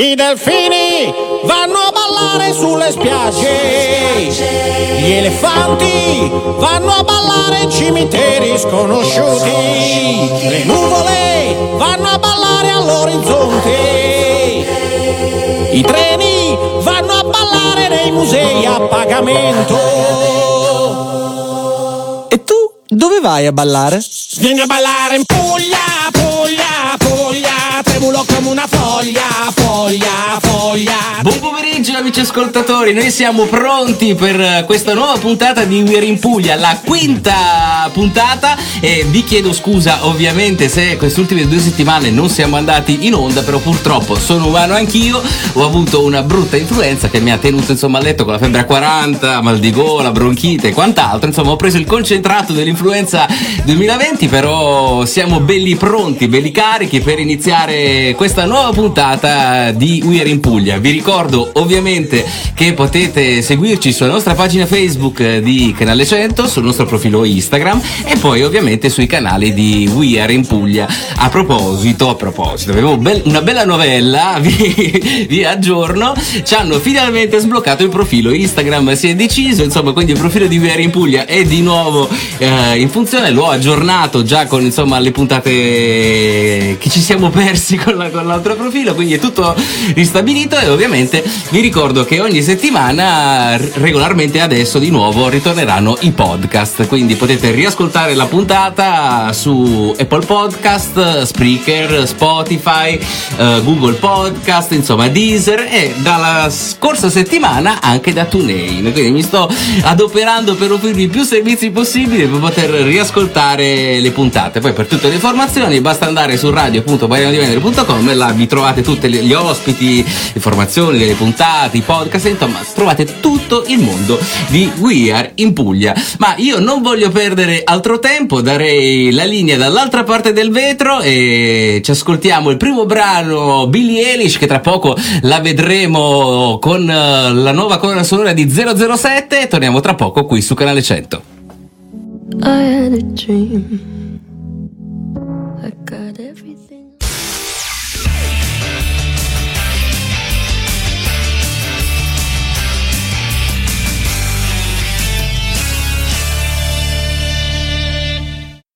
I delfini vanno a ballare sulle spiagge, gli elefanti vanno a ballare in cimiteri sconosciuti, le nuvole vanno a ballare all'orizzonte, i treni vanno a ballare nei musei a pagamento. E tu dove vai a ballare? Vieni a ballare in Puglia, tremulo come una foglia, foglia, foglia. Buon pomeriggio amici ascoltatori, noi siamo pronti per eh, questa nuova puntata di We're in Puglia, la quinta puntata. E vi chiedo scusa ovviamente se queste ultime due settimane non siamo andati in onda, però purtroppo sono umano anch'io, ho avuto una brutta influenza che mi ha tenuto insomma a letto con la febbre a 40, mal di gola, bronchite e quant'altro, insomma ho preso il concentrato dell'influenza 2020, però siamo belli pronti, belli carichi per iniziare questa nuova puntata di We're in Puglia. Vi ricordo ovviamente che potete seguirci sulla nostra pagina Facebook eh, di Canale 100, sul nostro profilo Instagram e poi ovviamente sui canali di We Are in Puglia. A proposito, a proposito, avevo bel- una bella novella, vi, vi aggiorno, ci hanno finalmente sbloccato il profilo Instagram, si è deciso, insomma, quindi il profilo di We Are in Puglia è di nuovo eh, in funzione, l'ho aggiornato già con insomma le puntate che ci siamo persi con, la- con l'altro profilo, quindi è tutto ristabilito e ovviamente vi ricordo che ogni settimana regolarmente adesso di nuovo ritorneranno i podcast, quindi potete riascoltare la puntata su Apple Podcast, Spreaker, Spotify, eh, Google Podcast, insomma Deezer e dalla scorsa settimana anche da TuneIn, quindi mi sto adoperando per offrirvi più servizi possibili per poter riascoltare le puntate. Poi per tutte le informazioni basta andare su radio.baianodivenere.com e là vi trovate tutti gli ospiti, le informazioni delle puntate, i podcast, insomma trovate tutto il mondo di We Are in Puglia. Ma io non voglio perdere altro tempo, darei la linea dall'altra parte del vetro e ci ascoltiamo il primo brano Billie Eilish che tra poco la vedremo con eh, la nuova colonna sonora di 007 e torniamo tra poco qui su Canale 100. I had a dream. I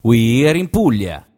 We Are in Puglia.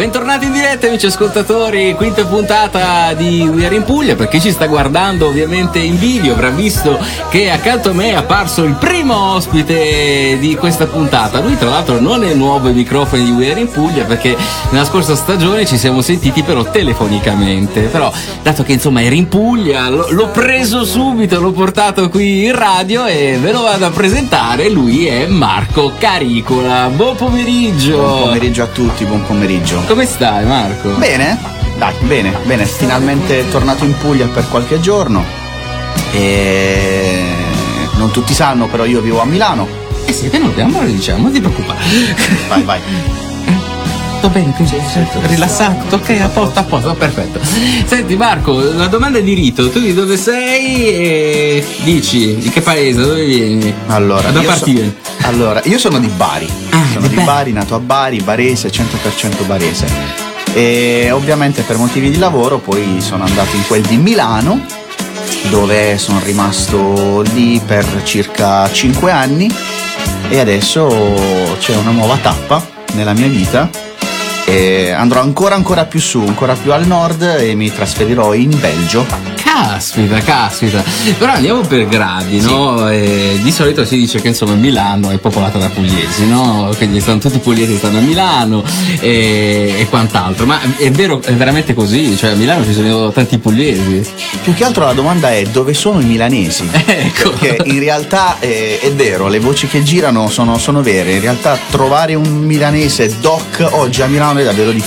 Bentornati in diretta amici ascoltatori, quinta puntata di We Are in Puglia, per chi ci sta guardando ovviamente in video avrà visto che accanto a me è apparso il primo ospite di questa puntata, lui tra l'altro non è nuovo ai microfoni di We Are in Puglia perché nella scorsa stagione ci siamo sentiti però telefonicamente, però dato che insomma era in Puglia l- l'ho preso subito, l'ho portato qui in radio e ve lo vado a presentare, lui è Marco Caricola, buon pomeriggio! Buon pomeriggio a tutti, buon pomeriggio. Come stai Marco? Bene? Dai, bene, bene. Finalmente tornato in Puglia per qualche giorno. E non tutti sanno, però io vivo a Milano. Eh sì, venuti, allora diciamo, non ti preoccupare. Vai, vai. Tutto bene, quindi rilassato, ok, a posto, a posto, perfetto. Senti Marco, la domanda è di rito, tu di dove sei e dici di che paese, dove vieni? Allora, da parte so- allora, io sono di Bari. Ah, sono di di Bari. Bari, nato a Bari, barese, 100% barese. E ovviamente per motivi di lavoro poi sono andato in quel di Milano, dove sono rimasto lì per circa 5 anni e adesso c'è una nuova tappa nella mia vita andrò ancora ancora più su, ancora più al nord e mi trasferirò in Belgio. Caspita, caspita. Però andiamo per gradi, no? E di solito si dice che insomma Milano è popolata da pugliesi, no? Quindi sono tutti pugliesi che stanno a Milano e, e quant'altro. Ma è vero, è veramente così? Cioè a Milano ci sono tanti pugliesi. Più che altro la domanda è dove sono i milanesi? Ecco. Perché in realtà eh, è vero, le voci che girano sono, sono vere. In realtà trovare un milanese doc oggi a Milano è davvero difficile.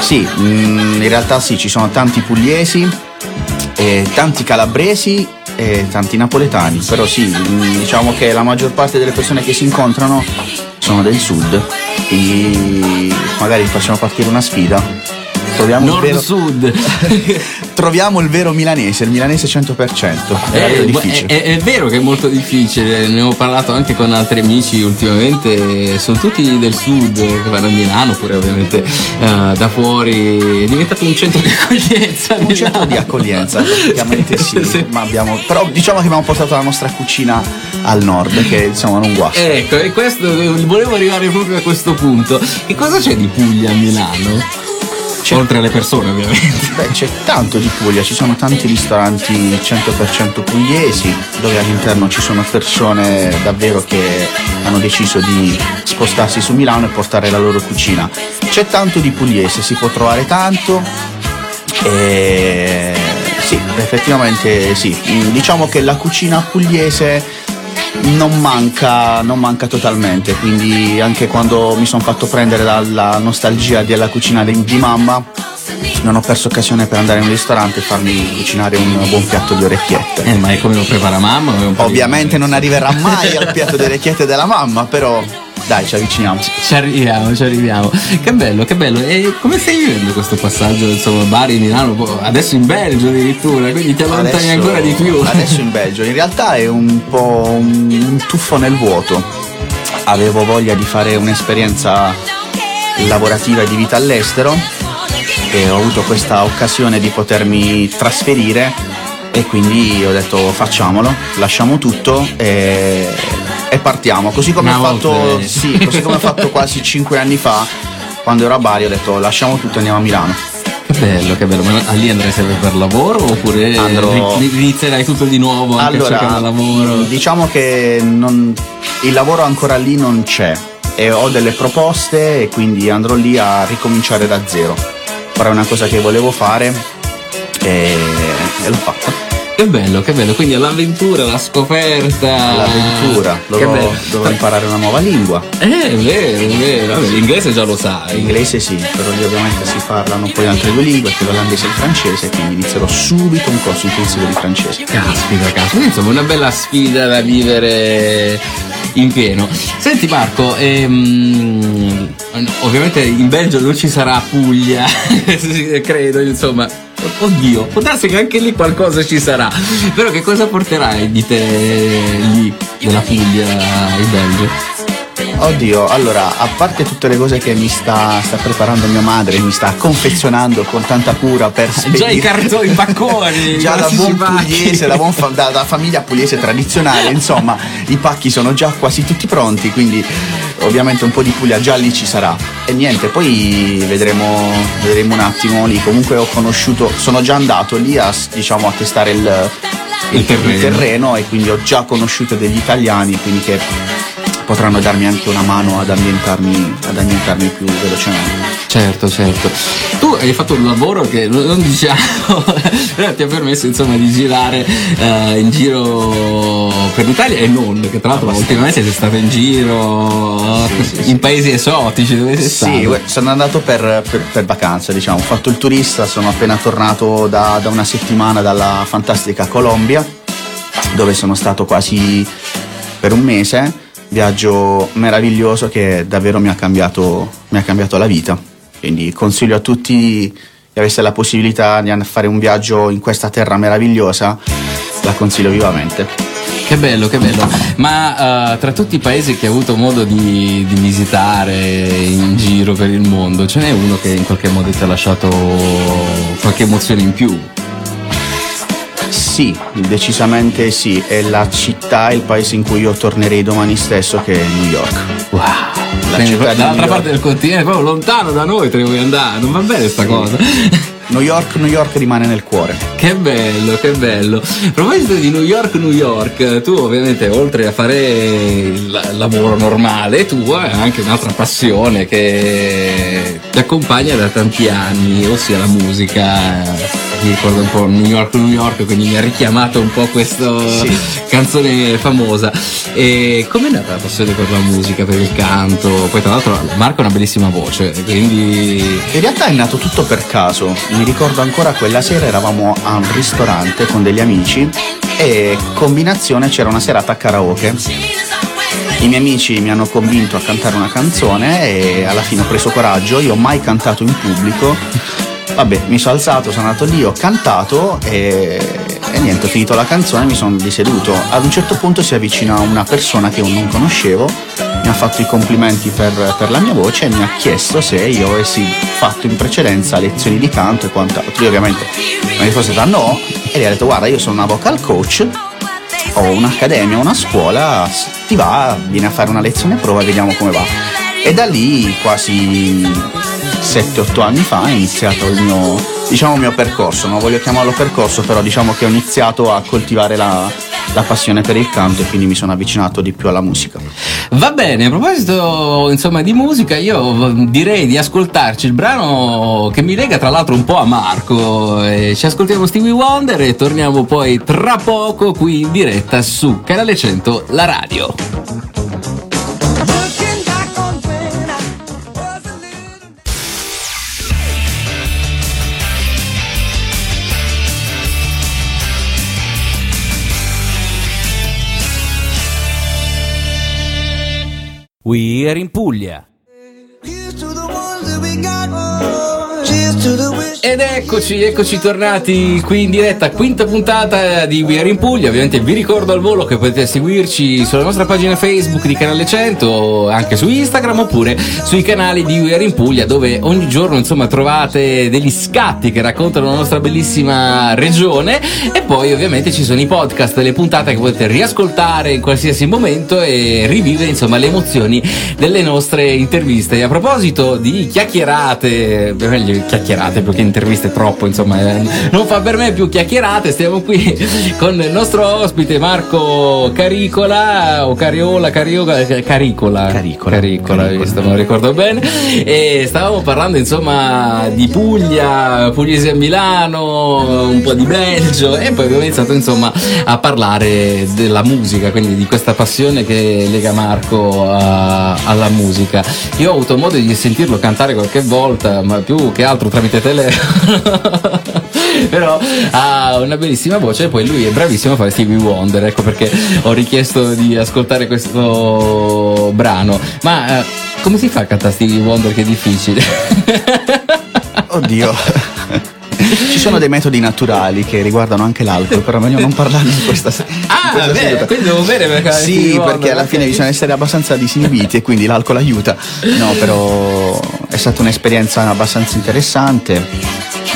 Sì, mm, in realtà sì, ci sono tanti pugliesi, eh, tanti calabresi e tanti napoletani, però sì, mm, diciamo che la maggior parte delle persone che si incontrano sono del sud, quindi magari facciamo partire una sfida. Troviamo il, vero, Nord-Sud. troviamo il vero milanese, il milanese 100%. È, Eh, è, difficile. è- è vero che è molto difficile, ne ho parlato anche con altri amici ultimamente, sono tutti del sud che vanno a Milano, oppure ovviamente eh, da fuori, è diventato un centro di accoglienza. un centro di accoglienza, praticamente sì, Sì. ma abbiamo, però diciamo che abbiamo portato la nostra cucina al nord, che insomma non guasta. Ecco, e questo volevo arrivare proprio a questo punto. Che cosa c'è di Puglia a Milano? Oltre alle persone, ovviamente. Beh, c'è tanto di Puglia, ci sono tanti ristoranti 100% pugliesi, dove all'interno ci sono persone davvero che hanno deciso di spostarsi su Milano e portare la loro cucina. C'è tanto di pugliese, si può trovare tanto. E sì, effettivamente sì. Diciamo che la cucina pugliese non manca, non manca totalmente, quindi anche quando mi sono fatto prendere dalla nostalgia della cucina di, di mamma, non ho perso occasione per andare in un ristorante e farmi cucinare un buon piatto di orecchiette. Eh, ma è come lo prepara mamma? di- Ovviamente non arriverà mai al piatto di orecchiette della mamma, però dai, ci avviciniamo. Ci arriviamo, ci arriviamo. Che bello, che bello. E come stai vivendo questo passaggio? Insomma, Bari, Milano, adesso in Belgio addirittura, quindi ti allontani ancora di più. Adesso in Belgio, in realtà è un po' un, un tuffo nel vuoto. Avevo voglia di fare un'esperienza lavorativa e di vita all'estero e ho avuto questa occasione di potermi trasferire e quindi ho detto facciamolo, lasciamo tutto e, e partiamo. Così come, ho fatto, eh. sì, così come ho fatto quasi cinque anni fa quando ero a Bari ho detto lasciamo tutto e andiamo a Milano. Che bello, che bello. Ma lì andrai sempre per lavoro oppure Andrò- inizierai tutto di nuovo anche cercando lavoro? diciamo che non- il lavoro ancora lì non c'è e ho delle proposte e quindi andrò lì a ricominciare da zero. Però è una cosa che volevo fare e, e l'ho fatta. Che bello, che bello. Quindi l'avventura, la scoperta. L'avventura, Che dovrò, bello. dovrò imparare una nuova lingua. Eh, è vero, è vero. Vabbè, l'inglese già lo sai. L'inglese sì, però lì ovviamente si parlano poi altre due lingue, che l'olandese e il francese, quindi inizierò subito un corso intensivo di francese. Caspita, caspita, insomma una bella sfida da vivere in pieno. Senti Marco, ehm, ovviamente in Belgio non ci sarà Puglia, credo, insomma. Oddio, può darsi che anche lì qualcosa ci sarà. Però che cosa porterai di te lì, della Puglia in Belgio? Oddio, allora, a parte tutte le cose che mi sta, sta preparando mia madre, mi sta confezionando con tanta cura per spedire. Già i cartoni, i pacconi, Già da classici buon pugliese, da, buon fa- da- da famiglia pugliese tradizionale, insomma, i pacchi sono già quasi tutti pronti, quindi ovviamente un po' di Puglia già lì ci sarà. E niente, poi vedremo, vedremo un attimo lì. Comunque ho conosciuto, sono già andato lì a, diciamo, a testare il, Il terreno. terreno e quindi ho già conosciuto degli italiani, quindi che potranno darmi anche una mano ad ambientarmi, ad ambientarmi più velocemente. Certo, certo. Tu hai fatto un lavoro che non diciamo, però ti ha permesso insomma di girare eh, in giro per l'Italia e non, che tra l'altro ultimamente sei stato in giro Sì, sì, sì. in paesi esotici, dove sei stato? Sì, sono andato per, per- per vacanza, diciamo. Ho fatto il turista, sono appena tornato da, da una settimana dalla fantastica Colombia, dove sono stato quasi per un mese. Viaggio meraviglioso che davvero mi ha cambiato, mi ha cambiato la vita. Quindi consiglio a tutti che avesse la possibilità di fare un viaggio in questa terra meravigliosa, la consiglio vivamente. Che bello, che bello. Ma eh, tra tutti i paesi che hai avuto modo di, di visitare in giro per il mondo, ce n'è uno che in qualche modo ti ha lasciato qualche emozione in più? Sì, decisamente sì, è la città, il paese in cui io tornerei domani stesso che è New York. Wow. La Quindi, città dall'altra parte del continente, proprio lontano da noi te ne vuoi andare, non va bene sta cosa. New York, New York rimane nel cuore. Che bello, che bello. A proposito di New York, New York, tu ovviamente oltre a fare il lavoro normale, tu hai anche un'altra passione che ti accompagna da tanti anni, ossia la musica. Mi ricorda un po' New York, New York, quindi mi ha richiamato un po' questa canzone famosa. E com'è nata la passione per la musica, per il canto? Poi tra l'altro Marco ha una bellissima voce, quindi In realtà è nato tutto per caso. Mi ricordo ancora quella sera eravamo a un ristorante con degli amici e combinazione c'era una serata a karaoke. I miei amici mi hanno convinto a cantare una canzone e alla fine ho preso coraggio, io ho mai cantato in pubblico. Vabbè, mi sono alzato, sono andato lì, ho cantato e, e niente, ho finito la canzone mi sono riseduto. Ad un certo punto si avvicina una persona che io non conoscevo, mi ha fatto i complimenti per, per la mia voce e mi ha chiesto se io avessi fatto in precedenza lezioni di canto e quant'altro. Io ovviamente mi risposto da no e gli ha detto guarda io sono una vocal coach ho un'accademia, una scuola, ti va, vieni a fare una lezione prova e vediamo come va. E da lì quasi 7-8 anni fa è iniziato il mio, diciamo, mio percorso, non voglio chiamarlo percorso, però diciamo che ho iniziato a coltivare la, la passione per il canto e quindi mi sono avvicinato di più alla musica. Va bene, a proposito insomma di musica, io direi di ascoltarci il brano che mi lega tra l'altro un po' a Marco. E ci ascoltiamo Stevie Wonder e torniamo poi tra poco qui in diretta su Canale 100, la radio. We are in Puglia. Ed eccoci, eccoci tornati qui in diretta, quinta puntata di We Are in Puglia. Ovviamente vi ricordo al volo che potete seguirci sulla nostra pagina Facebook di Canale 100, anche su Instagram oppure sui canali di We Are in Puglia, dove ogni giorno insomma trovate degli scatti che raccontano la nostra bellissima regione. E poi ovviamente ci sono i podcast delle puntate che potete riascoltare in qualsiasi momento e rivivere insomma le emozioni delle nostre interviste. E a proposito di chiacchierate, beh, meglio chiacchierate più che interviste troppo, insomma, eh, non fa per me più chiacchierate, stiamo qui con il nostro ospite Marco Caricola o Cariola, Cariola, eh, Caricola. Caricola. Caricola, Caricola. visto, lo ricordo bene. E stavamo parlando insomma di Puglia, Pugliese a Milano, un po' di Belgio e poi abbiamo iniziato insomma a parlare della musica, quindi di questa passione che lega Marco a- alla musica. Io ho avuto modo di sentirlo cantare qualche volta, ma più che altro tramite telefono. Però ha una bellissima voce e poi lui è bravissimo a fare Stevie Wonder, ecco perché ho richiesto di ascoltare questo brano. Ma eh, come si fa a cantare Stevie Wonder che è difficile? Oddio. Ci sono dei metodi naturali che riguardano anche l'alcol, però meglio non parlarne in questa, in Ah, questa seduta. quindi devo bere per cantare Stevie Sì, perché alla fine bisogna essere abbastanza disinibiti e quindi l'alcol aiuta. No, però è stata un'esperienza abbastanza interessante.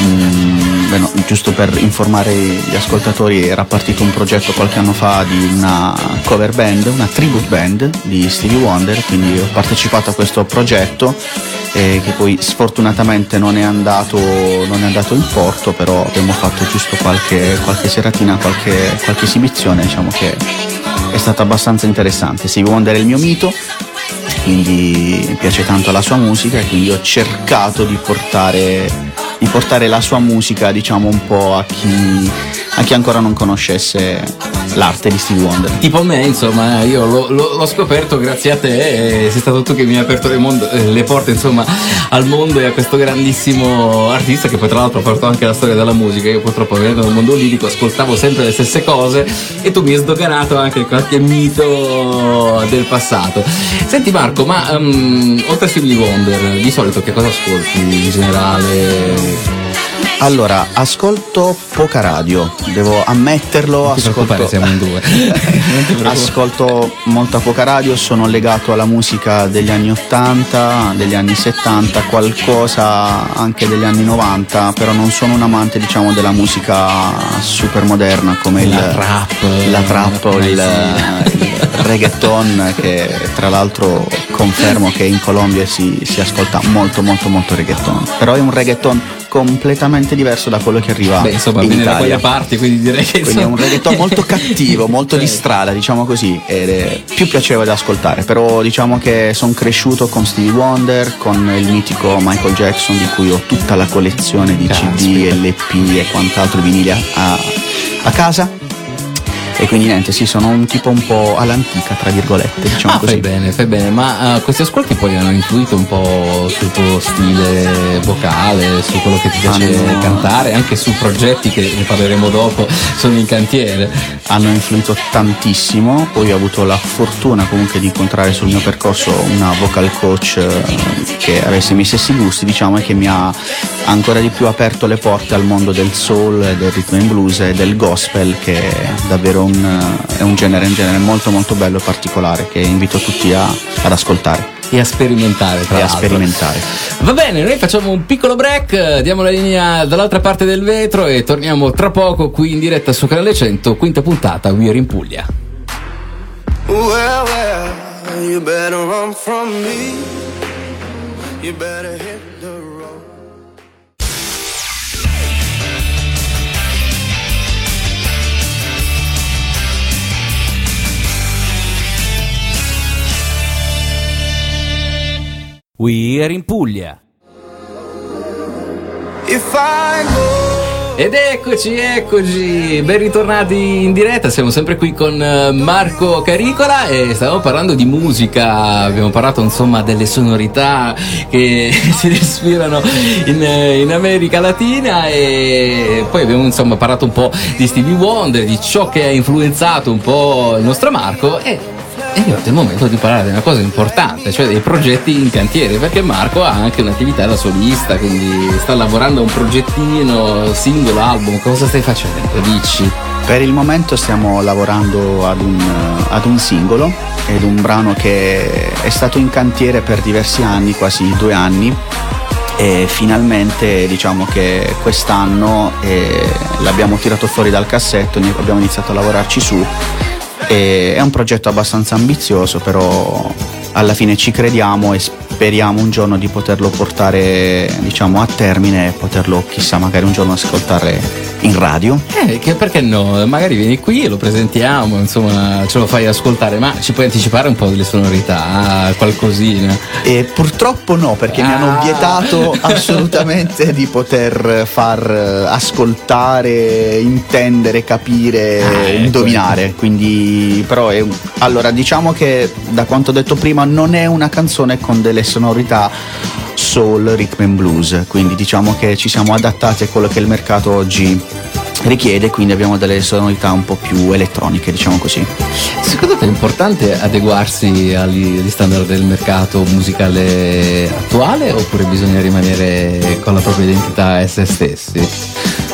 Mm, beh, no, giusto per informare gli ascoltatori, era partito un progetto qualche anno fa di una cover band, una tribute band di Stevie Wonder, quindi ho partecipato a questo progetto eh, che poi sfortunatamente non è andato, non è andato in porto, però abbiamo fatto giusto qualche, qualche seratina, qualche, qualche esibizione, diciamo che è stata abbastanza interessante. Stevie Wonder è il mio mito, quindi mi piace tanto la sua musica e quindi ho cercato di portare, di portare la sua musica diciamo un po' a chi, a chi ancora non conoscesse l'arte di Stevie Wonder. Tipo me, insomma, io l'ho, l'ho- l'ho scoperto grazie a te, sei stato tu che mi hai aperto le, mondo- eh, le porte, insomma, al mondo e a questo grandissimo artista che poi tra l'altro ha portato anche la storia della musica. Io purtroppo venendo dal mondo lirico ascoltavo sempre le stesse cose e tu mi hai sdoganato anche qualche mito del passato. Senti Marco, ma ehm, oltre a Stevie Wonder, di solito che cosa ascolti in generale? Allora, ascolto poca radio, devo ammetterlo, Non ti ascolto, siamo in due. Ascolto molta poca radio, sono legato alla musica degli anni 80, degli anni 70, qualcosa anche degli anni 90, però non sono un amante diciamo della musica super moderna come La il trap. la trap o Eh, il, sì. il reggaeton che tra l'altro confermo che in Colombia si, si ascolta molto molto molto reggaeton, però è un reggaeton completamente diverso da quello che arriva Beh, insomma, in viene da Italia. quelle parti, quindi direi che Quindi è un insomma- reggaeton molto cattivo, molto di strada, diciamo così, ed è più piacevole da ascoltare. Però diciamo che sono cresciuto con Stevie Wonder, con il mitico Michael Jackson, di cui ho tutta la collezione di CD, LP e quant'altro vinili a, a- a casa. E quindi niente, sì, sono un tipo un po' all'antica, tra virgolette, diciamo Ah, così. fai bene, fai bene, ma eh, questi ascolti poi hanno influito un po' sul tuo stile vocale, su quello che ti piace Hanno- cantare, anche su progetti che ne parleremo dopo, sono in cantiere. hanno influito tantissimo, poi ho avuto la fortuna comunque di incontrare sul mio percorso una vocal coach eh, che avesse i miei stessi gusti, diciamo, e che mi ha ancora di più aperto le porte al mondo del soul, del rhythm and blues e del gospel, che è davvero un, eh, è un genere, un genere molto molto bello e particolare che invito tutti a- ad ascoltare E a sperimentare, tra e a l'altro. sperimentare. Va bene, noi facciamo un piccolo break, eh, diamo la linea dall'altra parte del vetro e torniamo tra poco qui in diretta su Canale 100, quinta puntata, We Are in Puglia. Well, well, you better run from me. You better hit We Are in Puglia. If I go. Ed eccoci, eccoci, ben ritornati in diretta, siamo sempre qui con eh, Marco Caricola e stavamo parlando di musica, abbiamo parlato insomma delle sonorità che si respirano in, eh, in America Latina e poi abbiamo insomma parlato un po' di Stevie Wonder, di ciò che ha influenzato un po' il nostro Marco e è arrivato il momento di parlare di una cosa importante, cioè dei progetti in cantiere, perché Marco ha anche un'attività da solista, quindi sta lavorando a un progettino, singolo, album, cosa stai facendo? Dici? Per il momento stiamo lavorando ad un, ad un singolo ed un brano che è stato in cantiere per diversi anni, quasi due anni. E finalmente diciamo che quest'anno eh, l'abbiamo tirato fuori dal cassetto, abbiamo iniziato a lavorarci su. E è un progetto abbastanza ambizioso, però alla fine ci crediamo e speriamo un giorno di poterlo portare diciamo, a termine e poterlo chissà magari un giorno ascoltare in radio. Eh, che perché no? Magari vieni qui e lo presentiamo, insomma, ce lo fai ascoltare, ma ci puoi anticipare un po' delle sonorità, qualcosina? E purtroppo no, perché mi hanno Ah. vietato assolutamente di poter far eh, ascoltare, intendere, capire, Ah, ecco, indovinare. Quindi, però, è un- allora diciamo che da quanto detto prima, non è una canzone con delle sonorità soul, rhythm and blues. Quindi diciamo che ci siamo adattati a quello che il mercato oggi richiede, quindi abbiamo delle sonorità un po' più elettroniche, diciamo così. Secondo te è importante adeguarsi agli, agli standard del mercato musicale attuale oppure bisogna rimanere con la propria identità e se stessi?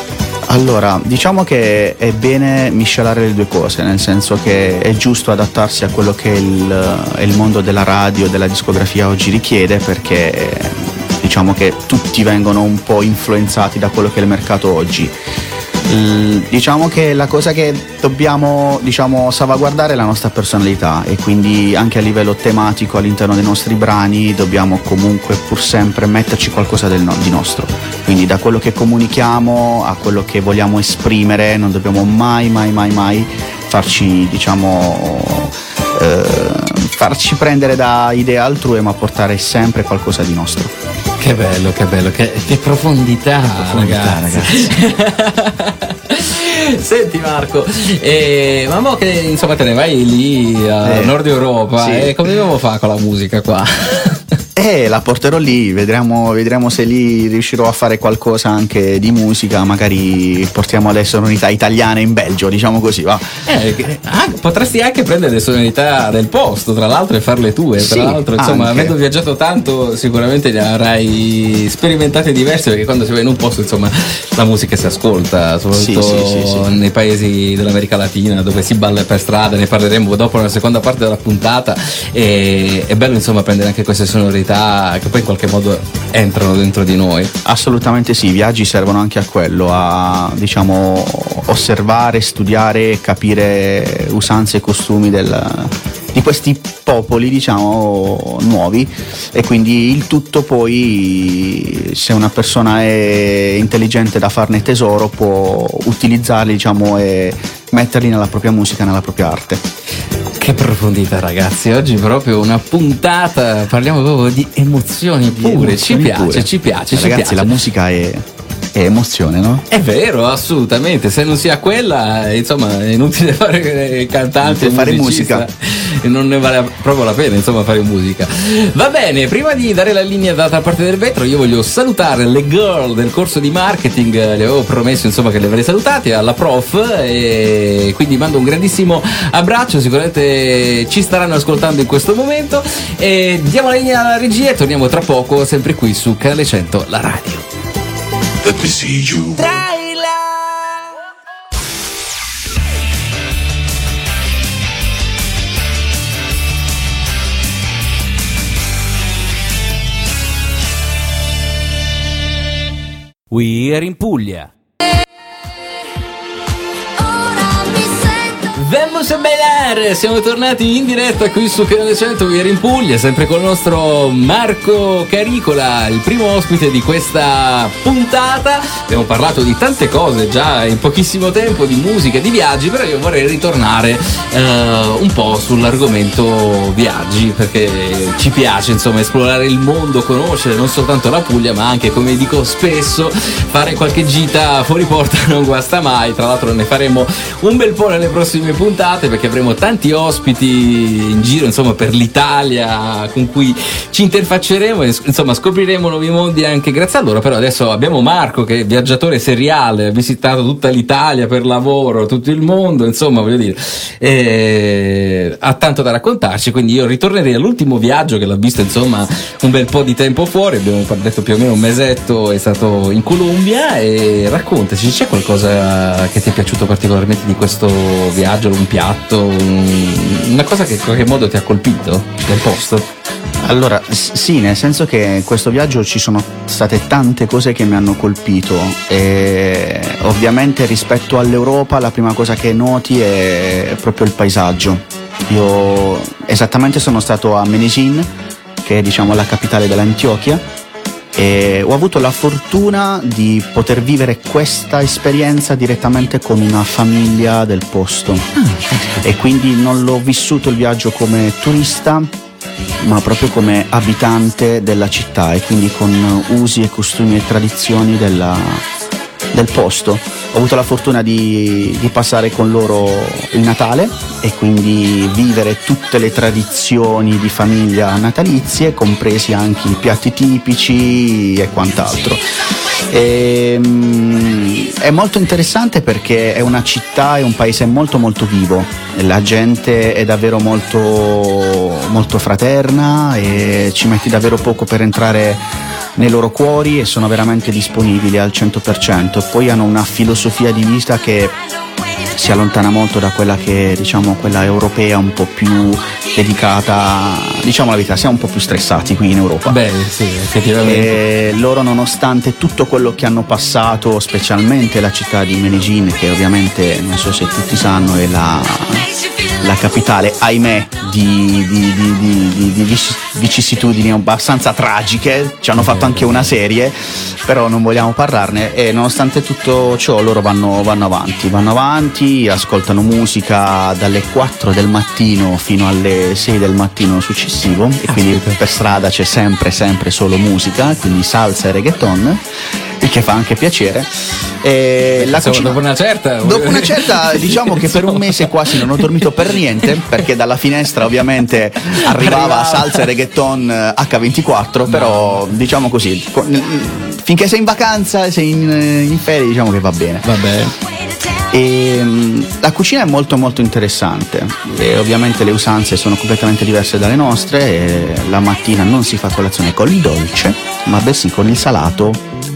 Allora, diciamo che è bene miscelare le due cose, nel senso che è giusto adattarsi a quello che il, il mondo della radio e della discografia oggi richiede perché diciamo che tutti vengono un po' influenzati da quello che è il mercato oggi. L- diciamo che la cosa che dobbiamo diciamo, salvaguardare è la nostra personalità e quindi anche a livello tematico all'interno dei nostri brani dobbiamo comunque pur sempre metterci qualcosa no- di nostro. Quindi da quello che comunichiamo a quello che vogliamo esprimere non dobbiamo mai mai mai mai farci diciamo eh, farci prendere da idee altrui ma portare sempre qualcosa di nostro. Che bello, che bello, che, che profondità, Profondità, ragazzi. Senti Marco, eh, ma mo che insomma te ne vai lì a Eh, Nord Europa, sì. e come dobbiamo fare con la musica qua? Eh, la porterò lì, vedremo, vedremo se lì riuscirò a fare qualcosa anche di musica, magari portiamo le sonorità italiane in Belgio, diciamo così, va. Eh, che- ah, potresti anche prendere le sonorità del posto, tra l'altro, e farle tue. Tra Sì, l'altro, insomma, anche. avendo viaggiato tanto, sicuramente ne avrai sperimentate diverse, perché quando si va in un posto, insomma, la musica si ascolta, soprattutto sì, sì. nei paesi dell'America Latina, dove si balla per strada, ne parleremo dopo nella seconda parte della puntata. E è bello, insomma, prendere anche queste sonorità che poi in qualche modo entrano dentro di noi. Assolutamente sì, i viaggi servono anche a quello, a diciamo osservare, studiare, capire usanze e costumi del, di questi popoli diciamo nuovi e quindi il tutto poi se una persona è intelligente da farne tesoro può utilizzarli diciamo e metterli nella propria musica, nella propria arte. Che profondità ragazzi, oggi proprio una puntata, parliamo proprio di emozioni pure, ci Emozioni piace, pure. ci piace, ci Ragazzi piace. la musica è, è emozione no? È vero, assolutamente. Se non si ha quella, insomma, è inutile fare cantante Inutile fare musica. E non ne vale proprio la pena, insomma, fare musica. Va bene, prima di dare la linea data parte del vetro, io voglio salutare le girl del corso di marketing. Le avevo promesso, insomma, che le avrei salutate alla prof. E quindi mando un grandissimo abbraccio. Sicuramente ci staranno ascoltando in questo momento. E diamo la linea alla regia e torniamo tra poco, sempre qui su Canale 100, la radio. Let me see you. We are in Puglia. Vamos a bailar! Siamo tornati in diretta qui su Canale 100, We are in Puglia, sempre con il nostro Marco Caricola, il primo ospite di questa puntata. Abbiamo parlato di tante cose già in pochissimo tempo, di musica, di viaggi, però io vorrei ritornare eh, un po' sull'argomento viaggi, perché ci piace insomma esplorare il mondo, conoscere non soltanto la Puglia, ma anche, come dico spesso, fare qualche gita fuori porta non guasta mai. Tra l'altro ne faremo un bel po' nelle prossime perché avremo tanti ospiti in giro insomma per l'Italia con cui ci interfacceremo e insomma scopriremo nuovi mondi anche grazie a loro. Però adesso abbiamo Marco che è viaggiatore seriale ha visitato tutta l'Italia per lavoro tutto il mondo insomma voglio dire eh, ha tanto da raccontarci quindi io ritornerei all'ultimo viaggio che l'ha visto insomma un bel po' di tempo fuori. Abbiamo detto più o meno un mesetto è stato in Colombia e raccontaci c'è qualcosa che ti è piaciuto particolarmente di questo viaggio un piatto un- una cosa che in qualche modo ti ha colpito del posto Allora, sì, nel senso che in questo viaggio ci sono state tante cose che mi hanno colpito e ovviamente rispetto all'Europa la prima cosa che noti è proprio il paesaggio. Io esattamente sono stato a Medellin, che è diciamo la capitale dell'Antiochia, e ho avuto la fortuna di poter vivere questa esperienza direttamente con una famiglia del posto. E quindi non l'ho vissuto il viaggio come turista ma proprio come abitante della città e quindi con usi e costumi e tradizioni della- del posto. Ho avuto la fortuna di, di passare con loro il Natale e quindi vivere tutte le tradizioni di famiglia natalizie, compresi anche i piatti tipici e quant'altro. E, mm, è molto interessante perché è una città e un paese molto molto vivo, la gente è davvero molto, molto fraterna e ci metti davvero poco per entrare nei loro cuori e sono veramente disponibili al 100%. Poi hanno una filosofia di vita che si allontana molto da quella che diciamo quella europea un po' più dedicata diciamo la verità siamo un po' più stressati qui in Europa. Beh sì effettivamente. E loro nonostante tutto quello che hanno passato specialmente la città di Medellin che ovviamente non so se tutti sanno è la, la capitale ahimè di, di- di- di- di- di vici- vicissitudini abbastanza tragiche ci hanno fatto anche una serie però non vogliamo parlarne e nonostante tutto ciò loro vanno, vanno avanti vanno avanti ascoltano musica dalle 4 del mattino fino alle 6 del mattino successivo. E quindi per strada c'è sempre sempre solo musica quindi salsa e reggaeton il che fa anche piacere. E la Insomma, cucina- dopo una certa Dopo una certa, diciamo che per un mese quasi non ho dormito per niente, perché dalla finestra ovviamente arrivava Arrivava. salsa e reggaeton eh, H24, però diciamo così, co- finché sei in vacanza sei in, in ferie diciamo che va bene. vabbè E, mm, la cucina è molto molto interessante e ovviamente le usanze sono completamente diverse dalle nostre la mattina non si fa colazione con il dolce ma bensì con il salato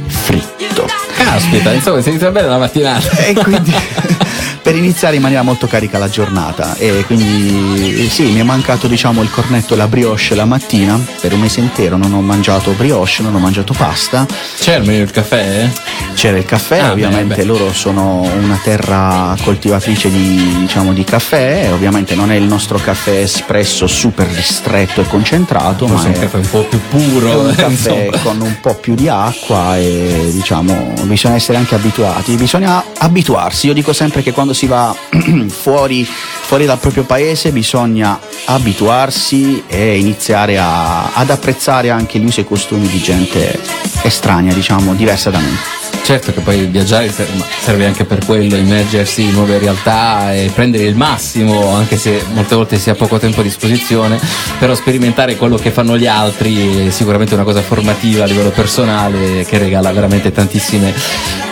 fritto. caspita insomma si inizia bene la mattinata E quindi per iniziare in maniera molto carica la giornata e quindi sì mi è mancato diciamo il cornetto e la brioche la mattina per un mese intero non ho mangiato brioche non ho mangiato pasta almeno il caffè? eh? c'era il caffè, Ah, ovviamente beh, beh. loro sono una terra coltivatrice di, diciamo, di caffè, ovviamente non è il nostro caffè espresso super ristretto e concentrato, Forse ma un è caffè un po' più puro. un caffè insomma. con un po' più di acqua e diciamo bisogna essere anche abituati, bisogna abituarsi. Io dico sempre che quando si va fuori, fuori dal proprio paese bisogna abituarsi e iniziare a- ad apprezzare anche gli usi e costumi di gente estranea, diciamo, diversa da noi. Certo che poi viaggiare serve anche per quello, immergersi in nuove realtà e prendere il massimo, anche se molte volte si ha poco tempo a disposizione, però sperimentare quello che fanno gli altri è sicuramente una cosa formativa a livello personale che regala veramente tantissime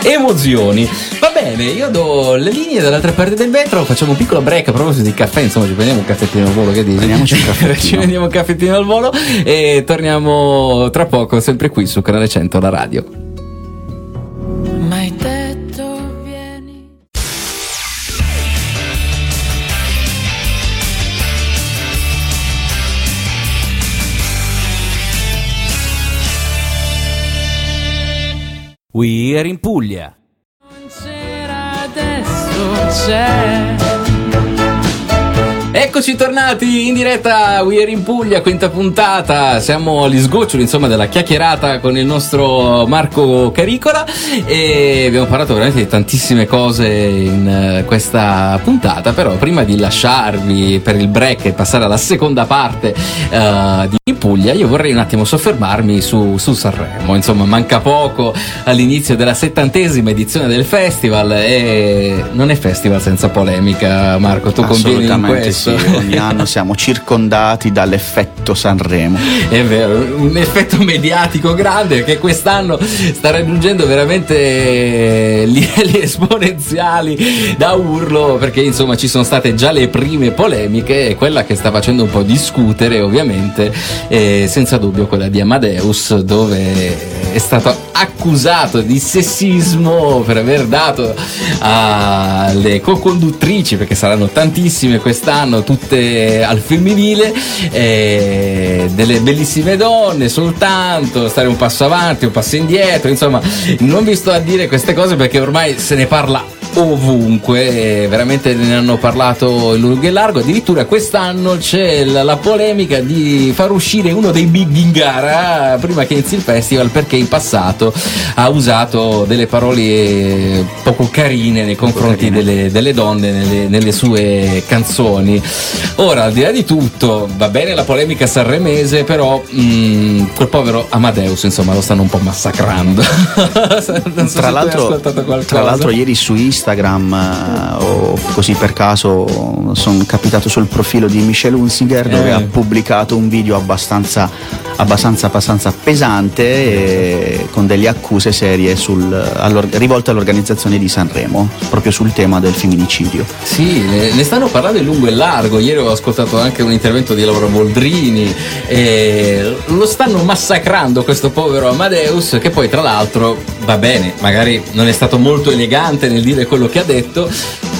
emozioni. Va bene, io do le linee dall'altra parte del vetro, facciamo un piccolo break a proposito di caffè, insomma ci prendiamo un caffettino al volo, che dici? Prendiamoci un caffettino. ci prendiamo un caffettino al volo e torniamo tra poco sempre qui su Canale 100 la radio. We are in Puglia. C'era adesso c'è. Eccoci tornati in diretta We Are in Puglia, quinta puntata. Siamo agli sgoccioli, insomma, della chiacchierata con il nostro Marco Caricola e abbiamo parlato veramente di tantissime cose in eh, questa puntata. Però prima di lasciarvi per il break e passare alla seconda parte eh, di In Puglia, io vorrei un attimo soffermarmi su, su Sanremo. Insomma, manca poco all'inizio della settantesima edizione del festival e non è festival senza polemica, Marco. Tu convieni in questo? sì, ogni anno siamo circondati dall'effetto Sanremo. È vero, un effetto mediatico grande che quest'anno sta raggiungendo veramente livelli esponenziali da urlo perché insomma ci sono state già le prime polemiche e quella che sta facendo un po' discutere ovviamente è senza dubbio quella di Amadeus dove è stato accusato di sessismo per aver dato alle co-conduttrici perché saranno tantissime quest'anno tutte al femminile eh, delle bellissime donne soltanto stare un passo avanti un passo indietro insomma non vi sto a dire queste cose perché ormai se ne parla ovunque, veramente ne hanno parlato in lungo e largo. Addirittura quest'anno c'è la, la polemica di far uscire uno dei big in gara prima che inizi il festival perché in passato ha usato delle parole poco carine nei confronti delle, delle donne nelle, nelle sue canzoni. Ora, al di là di tutto, va bene la polemica sanremese, però mh, quel povero Amadeus, insomma, lo stanno un po' massacrando. So Tra l'altro, tra l'altro ieri su Instagram eh, o così per caso sono capitato sul profilo di Michelle Hunzinger dove Eh. ha pubblicato un video abbastanza, abbastanza, abbastanza pesante con delle accuse serie sul, all'or- rivolte all'organizzazione di Sanremo proprio sul tema del femminicidio. Sì, ne, ne stanno parlando in lungo e largo. Ieri ho ascoltato anche un intervento di Laura Boldrini. E lo stanno massacrando questo povero Amadeus, che poi, tra l'altro, va bene, magari non è stato molto elegante nel dire quello che ha detto.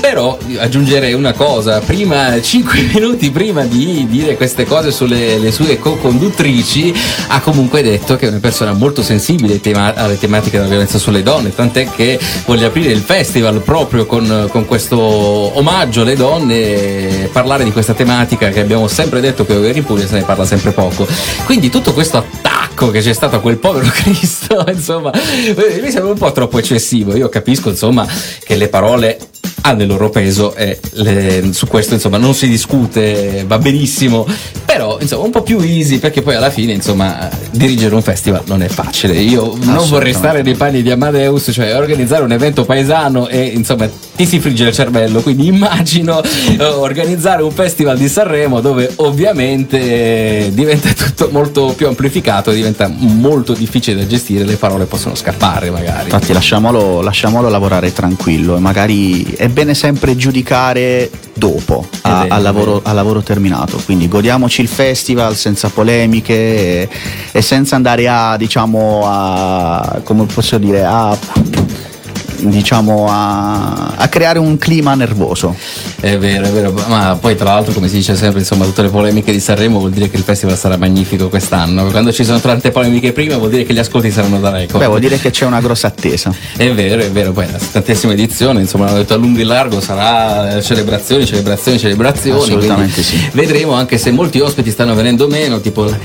Però aggiungerei una cosa: prima, 5 minuti prima di dire queste cose sulle le sue co-conduttrici, ha comunque detto che è una persona molto sensibile tema- alle tematiche della violenza sulle donne. Tant'è che voglio aprire il festival proprio con, con questo omaggio alle donne parlare di questa tematica che abbiamo sempre detto che in Puglia se ne parla sempre poco. Quindi tutto questo attacco che c'è stato a quel povero Cristo, insomma, eh, mi sembra un po' troppo eccessivo. Io capisco, insomma, che le parole hanno il loro peso e le- su questo insomma non si discute, va benissimo, però insomma un po' più easy perché poi alla fine insomma dirigere un festival non è facile. Io non vorrei stare nei panni di Amadeus, cioè organizzare un evento paesano e insomma ti si frigge il cervello, quindi immagino eh, organizzare un festival di Sanremo dove ovviamente eh, diventa tutto molto più amplificato, diventa molto difficile da gestire, le parole possono scappare magari. Infatti lasciamolo, lasciamolo lavorare tranquillo e magari è bene sempre giudicare dopo, a, È vero, a è lavoro, vero. a lavoro terminato. Quindi godiamoci il festival senza polemiche e, e senza andare a, diciamo, a, come posso dire, a diciamo a, a creare un clima nervoso. È vero, è vero, ma poi tra l'altro come si dice sempre, insomma, tutte le polemiche di Sanremo vuol dire che il festival sarà magnifico quest'anno. Quando ci sono tante polemiche prima vuol dire che gli ascolti saranno da record. Beh, vuol dire che c'è una grossa attesa. È vero, è vero, poi la settantesima edizione, insomma, l'hanno detto a lungo e largo, sarà celebrazioni, celebrazioni, celebrazioni. Assolutamente sì. Vedremo anche se molti ospiti stanno venendo meno, tipo la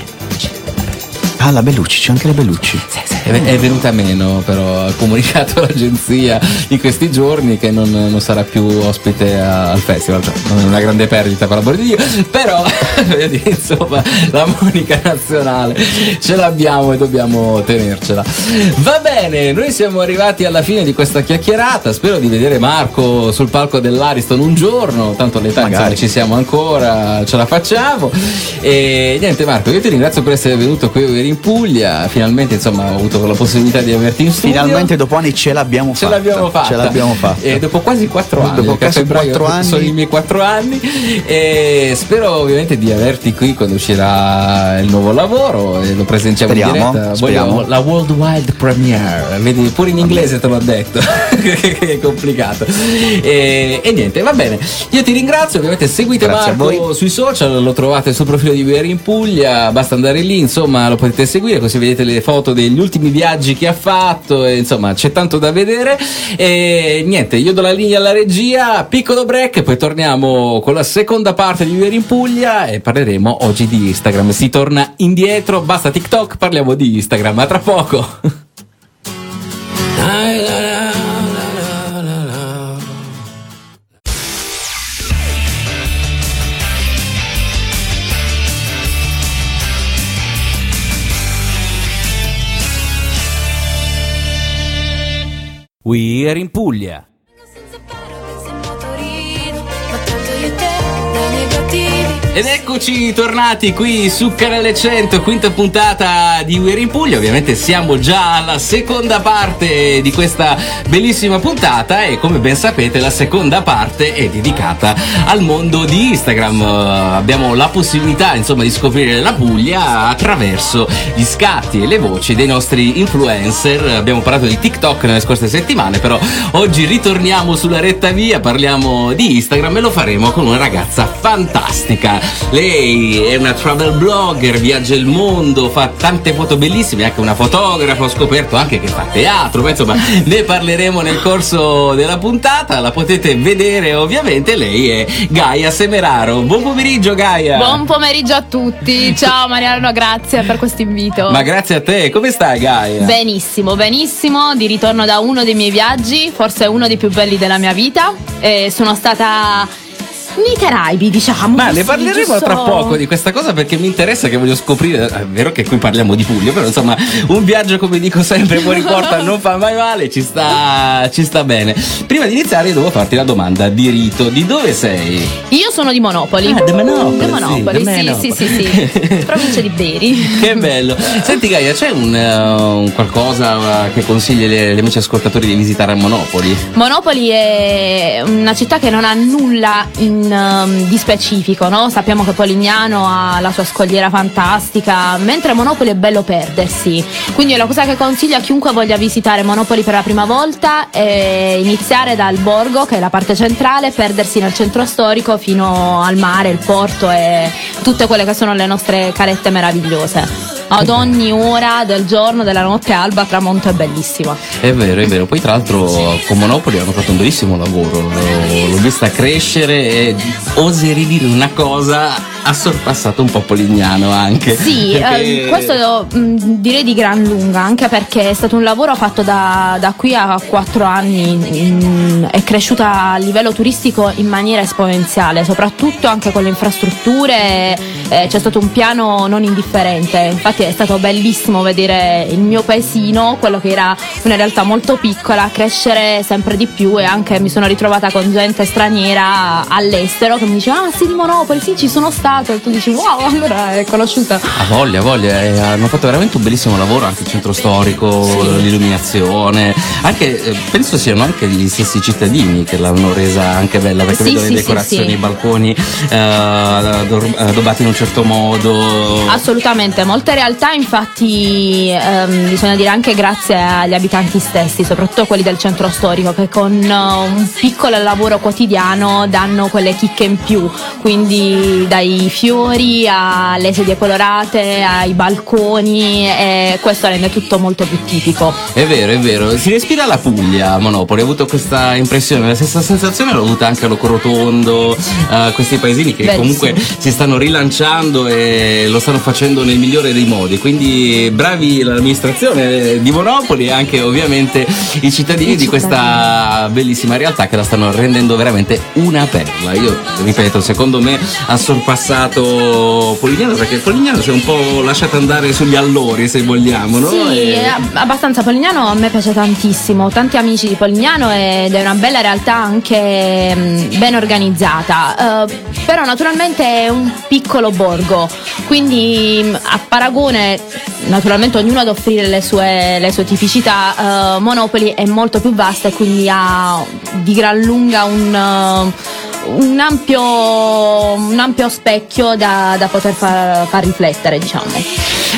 Ah, la Bellucci, c'è anche la Bellucci. è è venuta meno, però ha comunicato l'agenzia in questi giorni che non, non sarà più ospite a- al festival, cioè non è una grande perdita per l'amore di Dio, però insomma la Monica nazionale ce l'abbiamo e dobbiamo tenercela. Va bene, noi siamo arrivati alla fine di questa chiacchierata, spero di vedere Marco sul palco dell'Ariston un giorno, tanto all'età Magari. ci siamo ancora, ce la facciamo. E niente Marco, io ti ringrazio per essere venuto qui in Puglia, finalmente insomma ho avuto la possibilità di averti in studio. Finalmente dopo anni ce l'abbiamo Ce fatta. l'abbiamo fatta. Ce l'abbiamo fatta. E dopo quasi quattro anni. Dopo quasi quattro anni. Sono i miei quattro anni. E spero ovviamente di averti qui quando uscirà il nuovo lavoro e lo presentiamo Speriamo, in diretta. speriamo. La Worldwide Premiere. Vedi, pure in inglese te l'ho detto. che è complicato. E, e niente, va bene. Io ti ringrazio, ovviamente seguite Grazie Marco sui social, lo trovate sul profilo di VR in Puglia, basta andare lì, insomma, lo potete seguire così vedete le foto degli ultimi viaggi che ha fatto, e, insomma, c'è tanto da vedere. E niente, io do la linea alla regia, piccolo break, poi torniamo con la seconda parte di VR in Puglia e parleremo oggi di Instagram. Si torna indietro, basta TikTok, parliamo di Instagram, a tra poco. We're in Puglia. Ed eccoci tornati qui su Canale 100, quinta puntata di We're in Puglia. Ovviamente siamo già alla seconda parte di questa bellissima puntata e come ben sapete la seconda parte è dedicata al mondo di Instagram. Abbiamo la possibilità insomma di scoprire la Puglia attraverso gli scatti e le voci dei nostri influencer. Abbiamo parlato di TikTok nelle scorse settimane, però oggi ritorniamo sulla retta via, parliamo di Instagram e lo faremo con una ragazza fantastica. Lei è una travel blogger, viaggia il mondo, fa tante foto bellissime, è anche una fotografa, ho scoperto anche che fa teatro, ma insomma ne parleremo nel corso della puntata, la potete vedere ovviamente, lei è Gaia Semeraro. Buon pomeriggio Gaia! Buon pomeriggio a tutti, ciao Mariano, grazie per questo invito. Ma grazie a te, come stai Gaia? Benissimo, benissimo, di ritorno da uno dei miei viaggi, forse uno dei più belli della mia vita. E sono stata nei Caraibi, diciamo. Ma ne parleremo giusto- tra poco di questa cosa perché mi interessa che voglio scoprire. È vero che qui parliamo di Puglia, però insomma, un viaggio come dico sempre fuori porta non fa mai male, ci sta, ci sta bene. Prima di iniziare, devo farti la domanda di rito: di dove sei? Io sono di Monopoli. Ah, di Monopoli, Di sì, Monopoli, sì, Monopoli. sì, sì, sì. Provincia di Beri. Che bello! Senti, Gaia, c'è un, eh, un qualcosa eh, che consigli agli amici ascoltatori di visitare a Monopoli? Monopoli è una città che non ha nulla in, um, di specifico, no? Sappiamo che Polignano ha la sua scogliera fantastica, mentre Monopoli è bello perdersi. Quindi la cosa che consiglio a chiunque voglia visitare Monopoli per la prima volta è iniziare dal borgo, che è la parte centrale, perdersi nel centro storico fino al mare, il porto e tutte quelle che sono le nostre calette meravigliose. Ad ogni ora del giorno, della notte alba, tramonto è bellissimo. È vero, è vero. Poi, tra l'altro, con Monopoli hanno fatto un bellissimo lavoro. L'ho, l'ho vista crescere e oserei dire una cosa. Ha sorpassato un po' Polignano anche. Sì, Perché- eh, questo mh, direi di gran lunga, anche perché è stato un lavoro fatto da, da qui a quattro anni, mh, è cresciuta a livello turistico in maniera esponenziale, soprattutto anche con le infrastrutture, eh, c'è stato un piano non indifferente, infatti è stato bellissimo vedere il mio paesino, quello che era una realtà molto piccola, crescere sempre di più e anche mi sono ritrovata con gente straniera all'estero che mi diceva ah sì di Monopoli, sì ci sono passato e tu dici wow, allora è conosciuta. Ha voglia, ha voglia, eh, hanno fatto veramente un bellissimo lavoro anche il centro storico, l'illuminazione, anche eh, penso siano anche gli stessi cittadini che l'hanno resa anche bella perché Sì, vedo sì, le sì, decorazioni, sì. i balconi eh, addor- addobbati in un certo modo. Assolutamente, molte realtà infatti ehm, bisogna dire anche grazie agli abitanti stessi, soprattutto quelli del centro storico che con eh, un piccolo lavoro quotidiano danno quelle chicche in più, quindi dai fiori alle sedie colorate, ai balconi e questo rende tutto molto più tipico. È vero, è vero, si respira la Puglia a Monopoli, ho avuto questa impressione, la stessa sensazione l'ho avuta anche a Locorotondo, eh, questi paesini che Bellissimo. comunque si stanno rilanciando e lo stanno facendo nel migliore dei modi, quindi bravi l'amministrazione di Monopoli e anche ovviamente i cittadini I di questa bellissima realtà che la stanno rendendo veramente una perla. Io ripeto, secondo me ha sorpassato Polignano perché Polignano si è un po' lasciato andare sugli allori se vogliamo, no? Sì, E- ab- abbastanza Polignano a me piace tantissimo, ho tanti amici di Polignano ed è una bella realtà anche mm, ben organizzata, eh, però naturalmente è un piccolo borgo, quindi mm, a paragone naturalmente ognuno ad offrire le sue, le sue tipicità, eh, Monopoli è molto più vasta e quindi ha di gran lunga un... eh, un ampio, un ampio specchio da, da poter far, far riflettere, diciamo.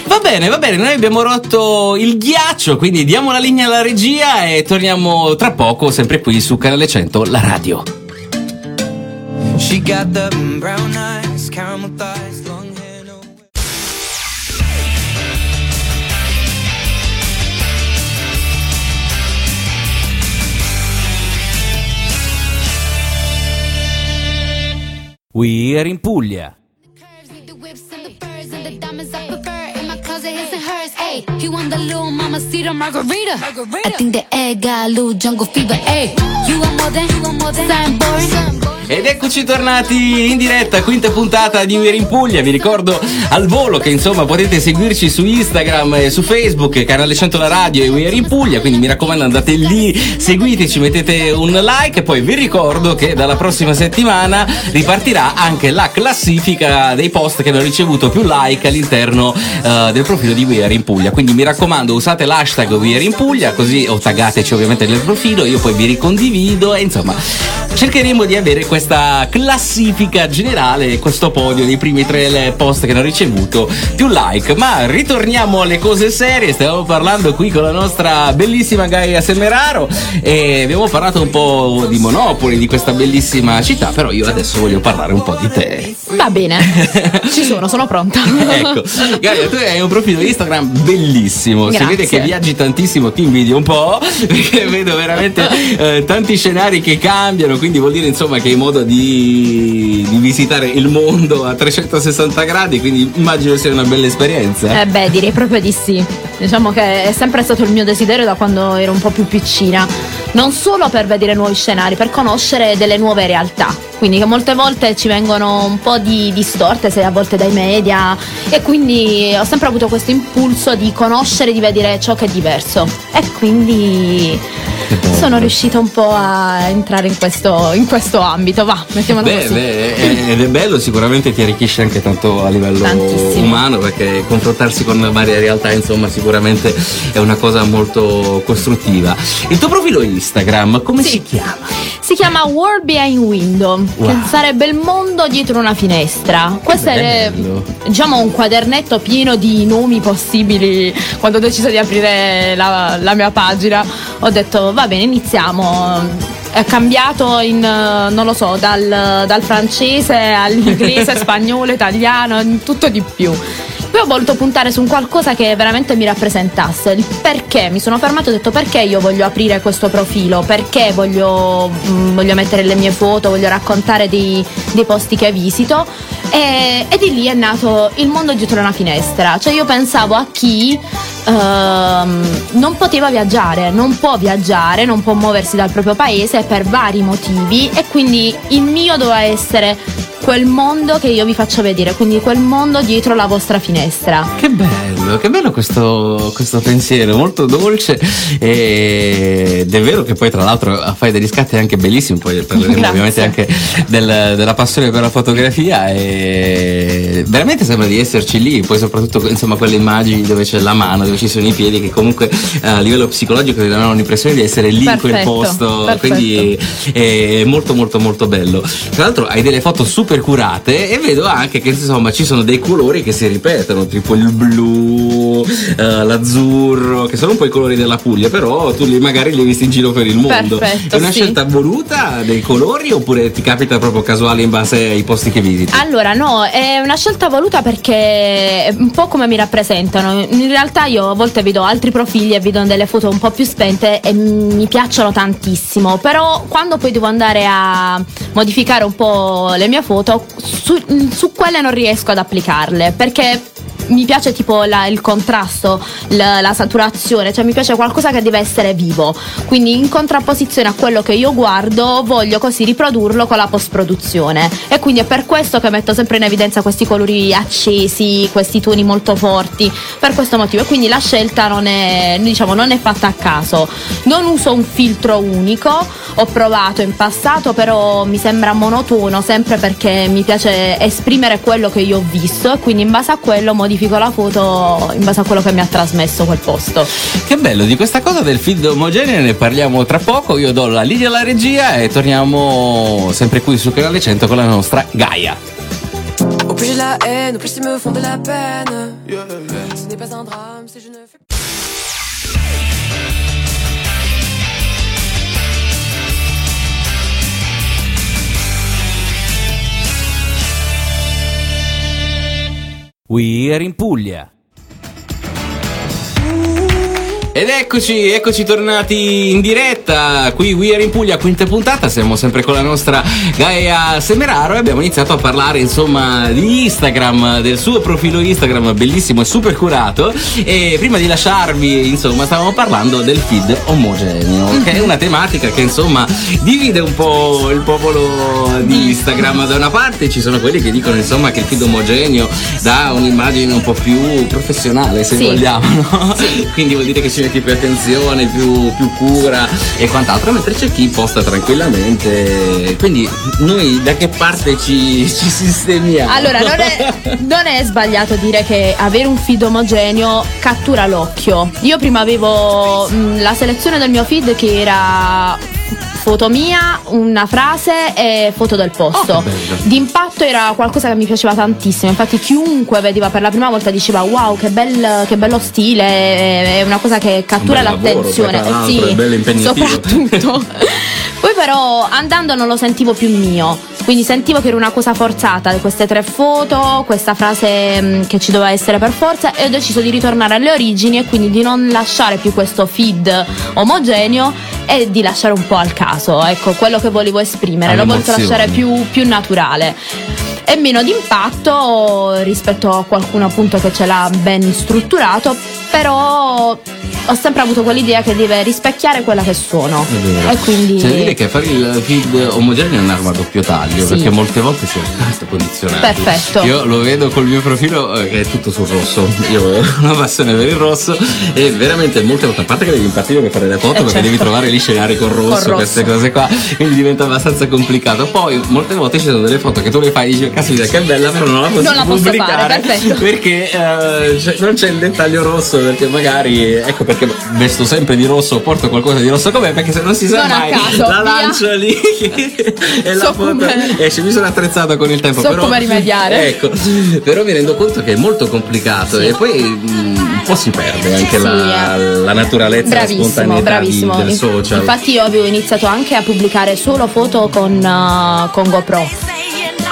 Va bene, va bene, noi abbiamo rotto il ghiaccio, quindi diamo la linea alla regia e torniamo tra poco, sempre qui su Canale 100, la radio. She got the brown eyes, caramel thighs, and hers. Ayy, he want the little mama cedar margarita. I think the egg got a little jungle fever. Ayy, you want more than, you want more than something boring. Ed eccoci tornati in diretta, quinta puntata di We're in Puglia. Vi ricordo al volo che insomma potete seguirci su Instagram e su Facebook, canale 100 la radio e We're in Puglia. Quindi mi raccomando andate lì, seguiteci, mettete un like. E poi vi ricordo che dalla prossima settimana ripartirà anche la classifica dei post che hanno ricevuto più like all'interno eh, del profilo di We're in Puglia. Quindi mi raccomando usate l'hashtag We're in Puglia così o taggateci ovviamente nel profilo, io poi vi ricondivido e insomma cercheremo di avere questa classifica generale, questo podio dei primi tre post che hanno ricevuto più like. Ma ritorniamo alle cose serie, stiamo parlando qui con la nostra bellissima Gaia Semeraro e abbiamo parlato un po' di Monopoli, di questa bellissima città, però io adesso voglio parlare un po' di te. Va bene, ci sono, sono pronta. ecco, Gaia, tu hai un profilo Instagram bellissimo. Si Grazie. vede che viaggi tantissimo, ti invidio un po', perché vedo veramente eh, tanti scenari che cambiano, quindi vuol dire insomma che hai modo di, di visitare il mondo a 360 gradi, quindi immagino sia una bella esperienza. Eh beh, direi proprio di sì. Diciamo che è sempre stato il mio desiderio da quando ero un po' più piccina. Non solo per vedere nuovi scenari, per conoscere delle nuove realtà. Quindi che molte volte ci vengono un po' di distorte, se a volte dai media. E quindi ho sempre avuto questo impulso di conoscere, di vedere ciò che è diverso. E quindi sono riuscita un po' a entrare in questo, in questo ambito. Va, mettiamolo Beh, così. beh, ed è bello, sicuramente ti arricchisce anche tanto a livello Tantissimo. umano, perché confrontarsi con varie realtà, insomma, sicuramente è una cosa molto costruttiva. Il tuo profilo Instagram, come si chiama? Si chiama World Behind Window, Wow. che sarebbe il mondo dietro una finestra. Questo è bello. diciamo un quadernetto pieno di nomi possibili. Quando ho deciso di aprire la, la mia pagina, ho detto va bene, iniziamo. È cambiato in, non lo so, dal, dal francese all'inglese, spagnolo, italiano, tutto di più. Poi ho voluto puntare su un qualcosa che veramente mi rappresentasse. Il perché mi sono fermato e ho detto perché io voglio aprire questo profilo, perché voglio, mm, voglio mettere le mie foto, voglio raccontare dei, dei posti che visito. E, e di lì è nato il mondo dietro una finestra. Cioè io pensavo a chi ehm, non poteva viaggiare, non può viaggiare, non può muoversi dal proprio paese per vari motivi e quindi il mio doveva essere quel mondo che io vi faccio vedere, quindi quel mondo dietro la vostra finestra. Che bello, che bello questo, questo pensiero, molto dolce ed è vero che poi tra l'altro fai degli scatti anche bellissimi, poi parleremo Grazie. ovviamente anche del- della passione per la fotografia e veramente sembra di esserci lì, poi soprattutto insomma quelle immagini dove c'è la mano, dove ci sono i piedi che comunque eh, a livello psicologico ti danno l'impressione di essere lì in quel Perfetto, posto, perfetto. quindi è molto molto molto bello. Tra l'altro hai delle foto super curate e vedo anche che insomma ci sono dei colori che si ripetono, tipo il blu, eh, l'azzurro, che sono un po' i colori della Puglia, però tu li magari li hai visti in giro per il mondo. Perfetto, è una sì. scelta voluta dei colori oppure ti capita proprio casuale in base ai posti che visiti? Allora, no, è una scelta voluta perché è un po' come mi rappresentano. In realtà io a volte vedo altri profili e vedo delle foto un po' più spente e mi piacciono tantissimo. Però quando poi devo andare a modificare un po' le mie foto, su, su quelle non riesco ad applicarle perché mi piace tipo la- il contrasto, la, la saturazione, cioè mi piace qualcosa che deve essere vivo. Quindi in contrapposizione a quello che io guardo, voglio così riprodurlo con la post-produzione. E quindi è per questo che metto sempre in evidenza questi colori accesi, questi toni molto forti, per questo motivo. E quindi la scelta non è, diciamo, non è fatta a caso. Non uso un filtro unico, ho provato in passato, però mi sembra monotono sempre perché mi piace esprimere quello che io ho visto e quindi in base a quello modifico la foto in base a quello che mi ha trasmesso quel posto. Che bello, di questa cosa del feed omogeneo ne parliamo tra poco. Io do la linea alla regia e torniamo sempre qui su Canale 100 con la nostra Gaia. Au plus j'ai la haine, au plus ils me font de la peine. Ce n'est pas un drame si je ne fais We are in Puglia. Ed eccoci, eccoci tornati in diretta qui We Are in Puglia, quinta puntata, siamo sempre con la nostra Gaia Semeraro e abbiamo iniziato a parlare insomma di Instagram, del suo profilo Instagram bellissimo e super curato. E prima di lasciarvi insomma stavamo parlando del feed omogeneo che è una tematica che insomma divide un po' il popolo di Instagram. Da una parte ci sono quelli che dicono insomma che il feed omogeneo dà un'immagine un po' più professionale se Sì. vogliamo no? quindi vuol dire che ci metti più attenzione più, più cura e quant'altro mentre c'è chi posta tranquillamente quindi noi da che parte ci, ci sistemiamo Allora, non è, non è sbagliato dire che avere un feed omogeneo cattura l'occhio. Io prima avevo mh, la selezione del mio feed che era foto mia, una frase e foto del posto. Oh. D'impatto era qualcosa che mi piaceva tantissimo. Infatti, chiunque vedeva per la prima volta diceva: Wow, che, bel- che bello stile! È una cosa che cattura lavoro, l'attenzione. l'altro, sì, bello impegnativo. soprattutto. Poi però andando non lo sentivo più mio, quindi sentivo che era una cosa forzata, queste tre foto, questa frase mh, che ci doveva essere per forza e ho deciso di ritornare alle origini e quindi di non lasciare più questo feed omogeneo e di lasciare un po' al caso, ecco, quello che volevo esprimere, l'ho voluto lasciare più, più naturale. E meno di impatto rispetto a qualcuno appunto che ce l'ha ben strutturato, però ho sempre avuto quell'idea che deve rispecchiare quella che sono. È vero. E quindi C'è da dire che fare il feed omogeneo è un'arma a doppio taglio Sì. perché molte volte si è tanto condizionati. Perfetto. Io lo vedo col mio profilo eh, che è tutto sul rosso. Io ho una passione per il rosso e veramente molte volte, a parte che devi impartire per fare le foto Eh, perché certo. devi trovare gli scenari con rosso, rosso. queste cose qua, quindi diventa abbastanza complicato. Poi molte volte ci sono delle foto che tu le fai e dici caspita che bella, però non la posso Non la posso pubblicare fare, perché eh, c'è- non c'è il dettaglio rosso perché magari ecco perché vesto sempre di rosso porto qualcosa di rosso con me perché se non si sa Non mai caso, la via. lancio lì e la So foto come- esce mi sono attrezzato con il tempo So però come rimediare. ecco però mi rendo conto che è molto complicato e poi mm, un po' si perde anche Sì, la, eh. la naturalezza la Bravissimo, spontaneità bravissimo. di- del social Infatti io avevo iniziato anche a pubblicare solo foto con, uh, con GoPro.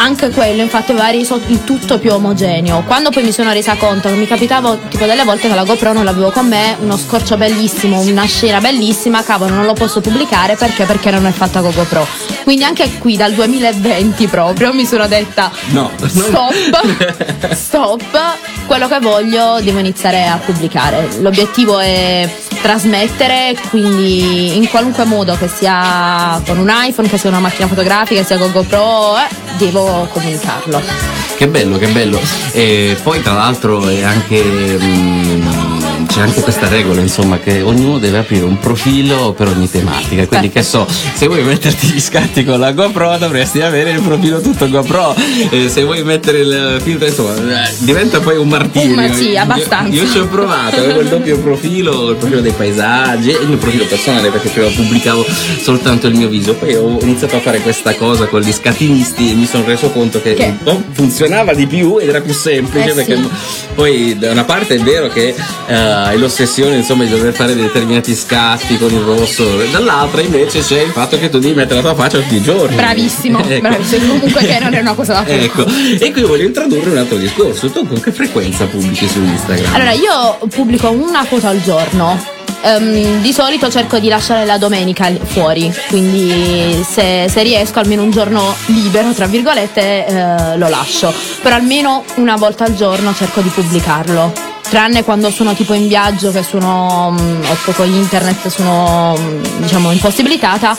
Anche quello infatti aveva reso il tutto più omogeneo. Quando poi mi sono resa conto che mi capitavo tipo delle volte che la GoPro non l'avevo con me, uno scorcio bellissimo, una scena bellissima, cavolo non lo posso pubblicare perché? Perché non è fatta con GoPro. Quindi anche qui dal 2020 proprio mi sono detta No, stop, stop, quello che voglio devo iniziare a pubblicare. L'obiettivo è trasmettere, quindi in qualunque modo, che sia con un iPhone, che sia una macchina fotografica, che sia con GoPro, eh, devo comunicarlo. Che bello, che bello. E poi tra l'altro è anche. mm, c'è anche questa regola, insomma, che ognuno deve aprire un profilo per ogni tematica. Quindi che so, se vuoi metterti gli scatti con la GoPro dovresti avere il profilo tutto GoPro. E se vuoi mettere il filtro, insomma, eh, diventa poi un martirio. Ma- sì, Io- abbastanza. Io, ci ho provato, avevo il doppio profilo, il profilo dei paesaggi e il mio profilo personale perché prima pubblicavo soltanto il mio viso. Poi ho iniziato a fare questa cosa con gli scattinisti e mi sono reso conto che, Che? funzionava di più ed era più semplice Eh, perché sì. poi da una parte è vero che eh, hai l'ossessione insomma di dover fare determinati scatti con il rosso, dall'altra invece c'è il fatto che tu devi mettere la tua faccia tutti i giorni. Bravissimo, Ecco. bravissimo. Comunque che non è una cosa da poco. Ecco, e qui voglio introdurre un altro discorso. Tu con che frequenza pubblichi su Instagram? Allora, io pubblico una foto al giorno. Ehm, di solito cerco di lasciare la domenica fuori, quindi se, se riesco almeno un giorno libero, tra virgolette, eh, lo lascio. Però almeno una volta al giorno cerco di pubblicarlo. Tranne quando sono tipo in viaggio, che sono mm, ho poco internet, sono mm, diciamo impossibilitata,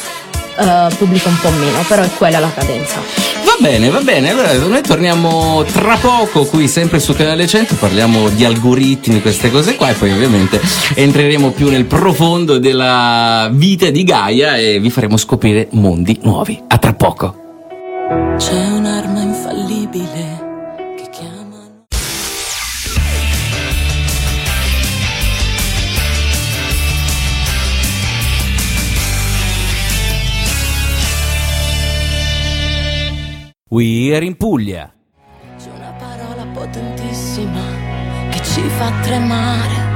eh, pubblico un po' meno, però è quella la cadenza. Va bene, va bene. Allora noi torniamo tra poco qui sempre su Canale 100, parliamo di algoritmi, queste cose qua e poi ovviamente entreremo più nel profondo della vita di Gaia e vi faremo scoprire mondi nuovi. A tra poco. C'è We are in Puglia. C'è una parola potentissima che ci fa tremare.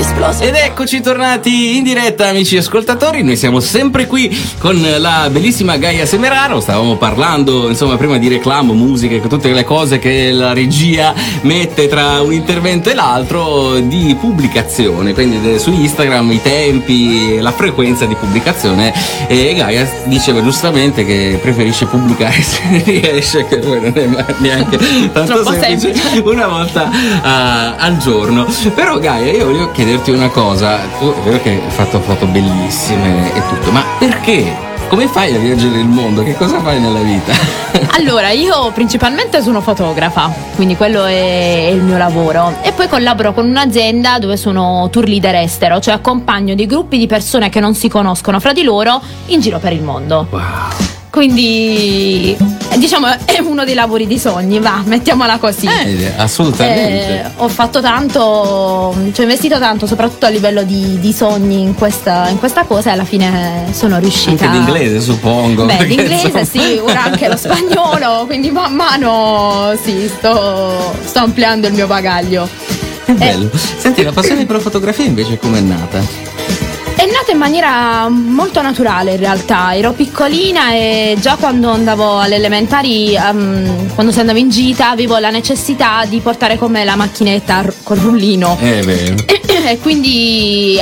Esplose. Ed eccoci tornati in diretta amici ascoltatori, noi siamo sempre qui con la bellissima Gaia Semeraro, stavamo parlando insomma prima di reclamo, musica e tutte le cose che la regia mette tra un intervento e l'altro di pubblicazione, quindi de- su Instagram i tempi, la frequenza di pubblicazione e Gaia diceva giustamente che preferisce pubblicare se riesce, che poi non è neanche tanto semplice, semplice. una volta ah, al giorno. Però Gaia, io voglio chiederti una cosa, tu è vero che hai fatto foto bellissime e tutto, ma perché? Come fai a viaggiare il mondo? Che cosa fai nella vita? Allora, io principalmente sono fotografa, quindi quello è il mio lavoro. E poi collaboro con un'azienda dove sono tour leader estero, cioè accompagno dei gruppi di persone che non si conoscono fra di loro in giro per il mondo. Quindi, eh, diciamo, è uno dei lavori di sogni, va, mettiamola così. Eh, assolutamente. Eh, ho fatto tanto, ci ho investito tanto, soprattutto a livello di, di sogni in questa, in questa cosa e alla fine sono riuscita. Anche d'inglese suppongo. Beh, l'inglese insomma- sì, ora anche lo spagnolo, quindi man mano sì, sto, sto ampliando il mio bagaglio. Che bello. Senti, la passione per la fotografia invece com'è nata? In maniera molto naturale in realtà, ero piccolina e già quando andavo alle elementari, ehm, quando si andava in gita, avevo la necessità di portare con me la macchinetta col rullino. Eh, e quindi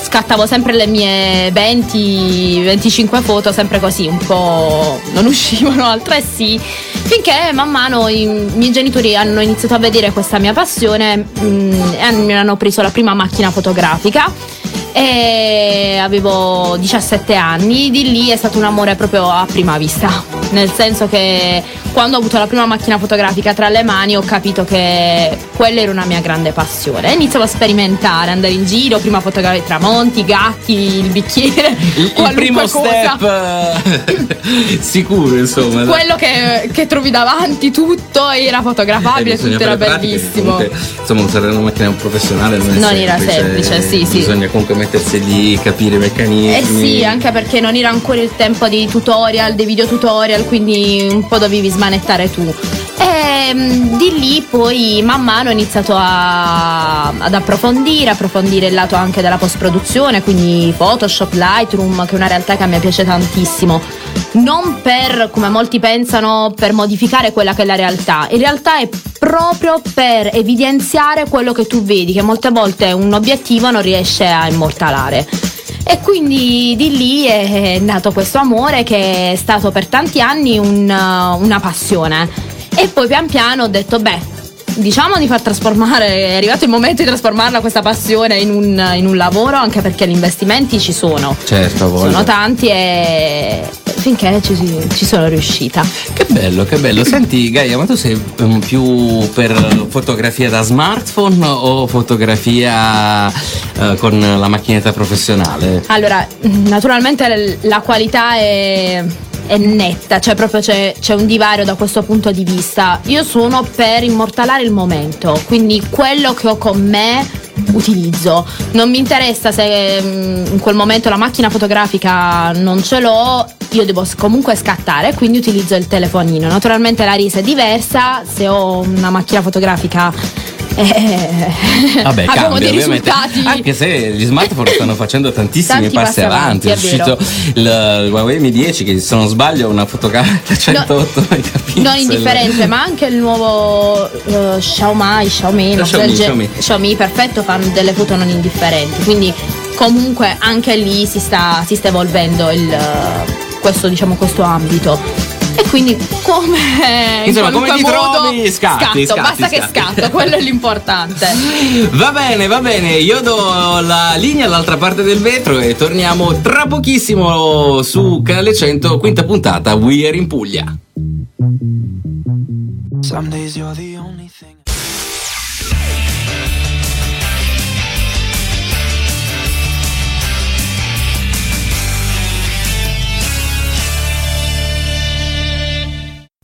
scattavo sempre le mie 20-25 foto, sempre così, un po' non uscivano, altre sì. Finché man mano i miei genitori hanno iniziato a vedere questa mia passione mm, e mi hanno preso la prima macchina fotografica e avevo 17 anni, di lì è stato un amore proprio a prima vista, nel senso che quando ho avuto la prima macchina fotografica tra le mani ho capito che quella era una mia grande passione. Iniziavo a sperimentare, andare in giro, prima fotografare i tramonti, i gatti, il bicchiere, Il, primo cosa. step eh, sicuro, insomma. Quello che, che trovi davanti tutto era fotografabile, Eh, tutto era bellissimo. comunque, insomma, usare una macchina professionale non è Non era semplice, sì, sì. Bisogna comunque mettersi lì, capire i meccanismi. Eh sì, anche perché non era ancora il tempo di tutorial, dei video tutorial, quindi un po' dovevi smanettare tu. E mm, di lì poi man mano ho iniziato a- ad approfondire, approfondire il lato anche della post-produzione, quindi Photoshop, Lightroom, che è una realtà che a me piace tantissimo. Non per, come molti pensano, per modificare quella che è la realtà, in realtà è proprio per evidenziare quello che tu vedi, che molte volte un obiettivo non riesce a immortalare. E quindi di lì è nato questo amore che è stato per tanti anni un, una passione. E poi pian piano ho detto, beh, diciamo di far trasformare, è arrivato il momento di trasformarla questa passione in un, in un lavoro, anche perché gli investimenti ci sono. Certo, voglio. Sono tanti e finché ci, ci sono riuscita. Che bello, che bello. Senti Gaia, ma tu sei um, più per fotografia da smartphone o fotografia uh, con la macchinetta professionale? Allora, naturalmente la qualità è è netta, cioè proprio c'è, c'è, un divario da questo punto di vista. Io sono per immortalare il momento, quindi quello che ho con me utilizzo. Non mi interessa se mm, in quel momento la macchina fotografica non ce l'ho, io devo comunque scattare, quindi utilizzo il telefonino. Naturalmente la risa è diversa, se ho una macchina fotografica eh, Vabbè, abbiamo cambia, dei ovviamente. risultati. Anche se gli smartphone stanno facendo tantissimi Tanti passi passi avanti, avanti. È è uscito il, il Huawei Mi 10 che se non sbaglio ha una fotocamera da 108 megapixel. Non indifferente, ma anche il nuovo uh, Xiaomi, Xiaomi, Xiaomi, il ge- Xiaomi. Xiaomi, perfetto, fanno delle foto non indifferenti. Quindi comunque anche lì si sta, si sta evolvendo il, uh, questo, diciamo, questo ambito. E quindi come in Insomma, come qualunque ti modo, trovi? Scatti, scatto, scatti, basta che scatti. scatto, quello è l'importante. Va bene, va bene, io do la linea all'altra parte del vetro e torniamo tra pochissimo su Canale 100, quinta puntata, We Are in Puglia. Some days you're the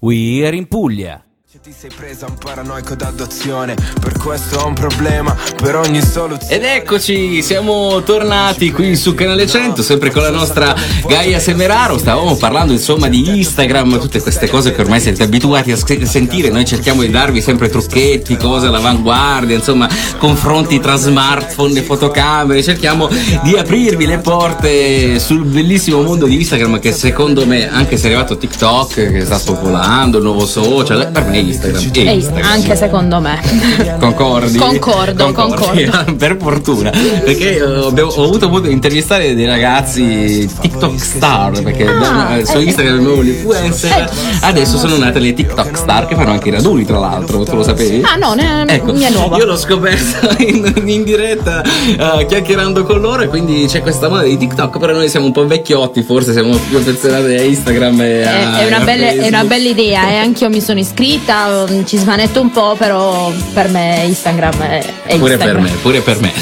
We Are in Puglia. Ti sei presa un paranoico d'adozione, per questo ho un problema, per ogni soluzione. Ed eccoci, siamo tornati qui su Canale 100, sempre con la nostra Gaia Semeraro. Stavamo parlando insomma di Instagram, tutte queste cose che ormai siete abituati a sentire. Noi cerchiamo di darvi sempre trucchetti, cose all'avanguardia, insomma, confronti tra smartphone e fotocamere. Cerchiamo di aprirvi le porte sul bellissimo mondo di Instagram che secondo me, anche se è arrivato TikTok che sta spopolando, il nuovo social, per me Instagram. è E Instagram. anche secondo me. Concordi? Concordo, Concordi? per fortuna. Perché eh, abbiamo- ho avuto modo di intervistare dei ragazzi TikTok star. Perché Ah, eh, su eh. Instagram avevo l'influencer. Adesso sono nate le TikTok star che fanno anche i raduni, tra l'altro. Tu lo sapevi? Ah no, ne, Ecco, mi è nuova. io l'ho scoperta in, in diretta eh, chiacchierando con loro e quindi c'è questa moda di TikTok, però noi siamo un po' vecchiotti, forse siamo più affezionati a Instagram e È, a, è una a bella, è una bella idea e anche io mi sono iscritta, ci smanetto un po', però per me Instagram è, è Pure Instagram. per me, pure per me.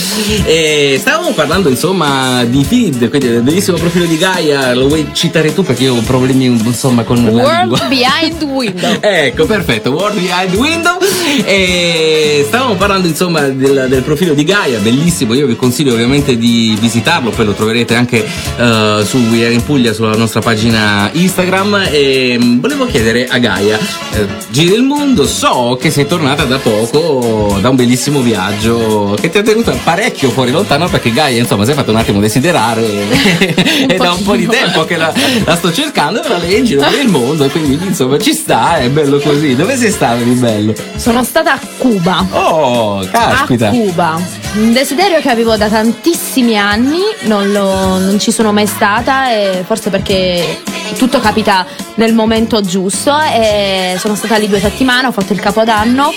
E stavamo parlando insomma di feed, quindi del bellissimo profilo di Gaia, lo vuoi citare tu perché io ho problemi insomma con la World lingua. Behind Window. Ecco, perfetto, World Behind Window. E stavamo parlando insomma del, del profilo di Gaia, bellissimo. Io vi consiglio ovviamente di visitarlo, poi lo troverete anche eh, su We Are in Puglia, sulla nostra pagina Instagram. E volevo chiedere a Gaia, eh, giri il mondo, so che sei tornata da poco da un bellissimo viaggio che ti ha tenuto parecchio fuori lontano perché Gaia insomma si è fatto un attimo desiderare e da un po' di tempo che la, la sto cercando però lei è in giro per il mondo e quindi insomma ci sta, è bello così. Dove sei stato di bello? Sono stata a Cuba. Oh, caspita. A Cuba. Un desiderio che avevo da tantissimi anni, non, lo- non ci sono mai stata e forse perché tutto capita nel momento giusto e sono stata lì due settimane, ho fatto il capodanno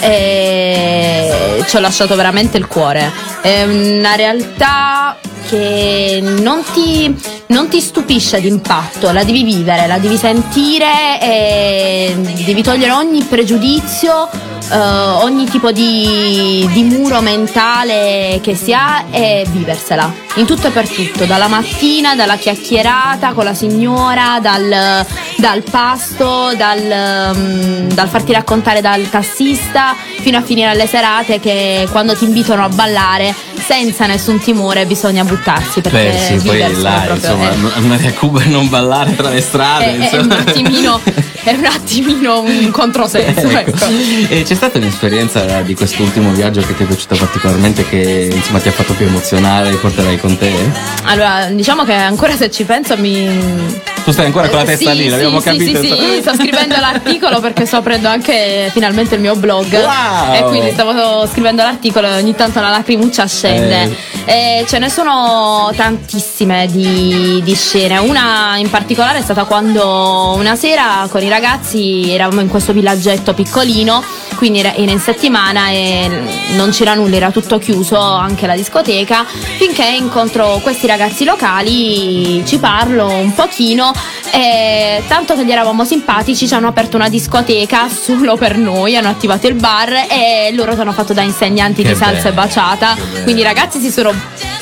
e ci ho lasciato veramente il cuore. È una realtà che non ti, non ti stupisce d'impatto, la devi vivere, la devi sentire e devi togliere ogni pregiudizio, eh, ogni tipo di, di muro mentale che si ha e viversela. In tutto e per tutto, dalla mattina, dalla chiacchierata con la signora, dal, dal pasto, dal, mm, dal farti raccontare dal tassista fino a finire alle serate che quando ti invitano a ballare senza nessun timore bisogna buttarsi perché Beh, sì, poi là, proprio insomma, è- n- andare a Cuba e non ballare tra le strade. è, è insomma. un attimino, è un attimino un controsenso. Ecco. ecco. E c'è stata un'esperienza di quest'ultimo viaggio che ti è piaciuta particolarmente, che insomma ti ha fatto più emozionare, porterai con te? Allora, diciamo che ancora se ci penso mi. Tu stai ancora con la Eh, testa sì, lì, l'abbiamo sì, capito. Sì, sì, sì, sto scrivendo l'articolo perché sto aprendo anche finalmente il mio blog. Wow! E quindi stavo scrivendo l'articolo e ogni tanto la lacrimuccia scende. E ce ne sono tantissime di, di scene. Una in particolare è stata quando una sera con i ragazzi eravamo in questo villaggetto piccolino, quindi era in settimana e non c'era nulla, era tutto chiuso, anche la discoteca, finché incontro questi ragazzi locali, ci parlo un pochino e tanto che gli eravamo simpatici ci hanno aperto una discoteca solo per noi, hanno attivato il bar e loro ci hanno fatto da insegnanti Che di salsa e bello, baciata, che bello. quindi i ragazzi si sono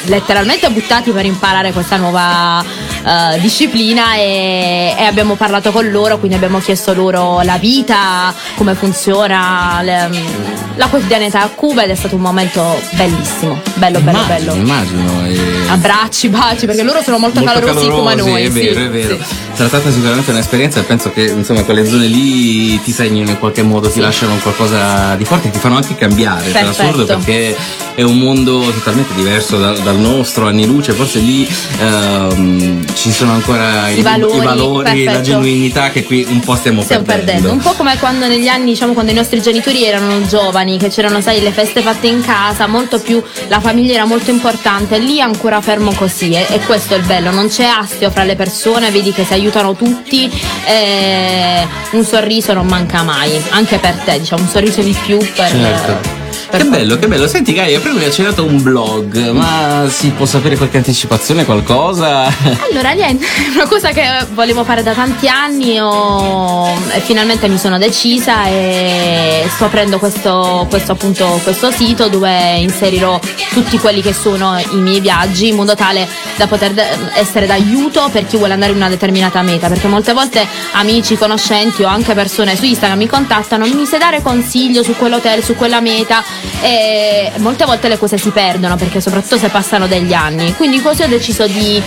letteralmente buttati per imparare questa nuova eh, disciplina e, e abbiamo parlato con loro, quindi abbiamo chiesto loro la vita, come funziona, le- la quotidianità a Cuba ed è stato un momento bellissimo, bello bello Immagino, bello. immagino. e- Abbracci, baci, perché loro sono molto, molto calorosi, come noi. è sì, vero, è vero. sì. Sarà stata sicuramente un'esperienza e penso che insomma quelle zone lì ti segnano in qualche modo, ti Sì. lasciano qualcosa di forte, ti fanno anche cambiare. Per assurdo perché è un mondo totalmente diverso dal, dal nostro, anni luce, forse lì ehm, ci sono ancora I valori, la perfetto. genuinità che qui un po' stiamo, Stiamo perdendo. Un po' come quando negli anni, diciamo, quando i nostri genitori erano giovani, che c'erano, sai, le feste fatte in casa, molto più, la famiglia era molto importante, lì ancora fermo così e, e questo è il bello, non c'è astio fra le persone, vedi che si aiutano tutti, e un sorriso non manca mai, anche per te, diciamo, un sorriso di più per... Certo. Che bello, che bello. Senti Gaia, prima mi hai accennato un blog, ma si può sapere qualche anticipazione, qualcosa? Allora, niente, è una cosa che volevo fare da tanti anni ho- e finalmente mi sono decisa e sto aprendo questo, questo, appunto, questo sito dove inserirò tutti quelli che sono i miei viaggi in modo tale da poter essere d'aiuto per chi vuole andare in una determinata meta, perché molte volte amici, conoscenti o anche persone su Instagram mi contattano, mi sai dare consiglio su quell'hotel, su quella meta e molte volte le cose si perdono perché soprattutto se passano degli anni, quindi così ho deciso di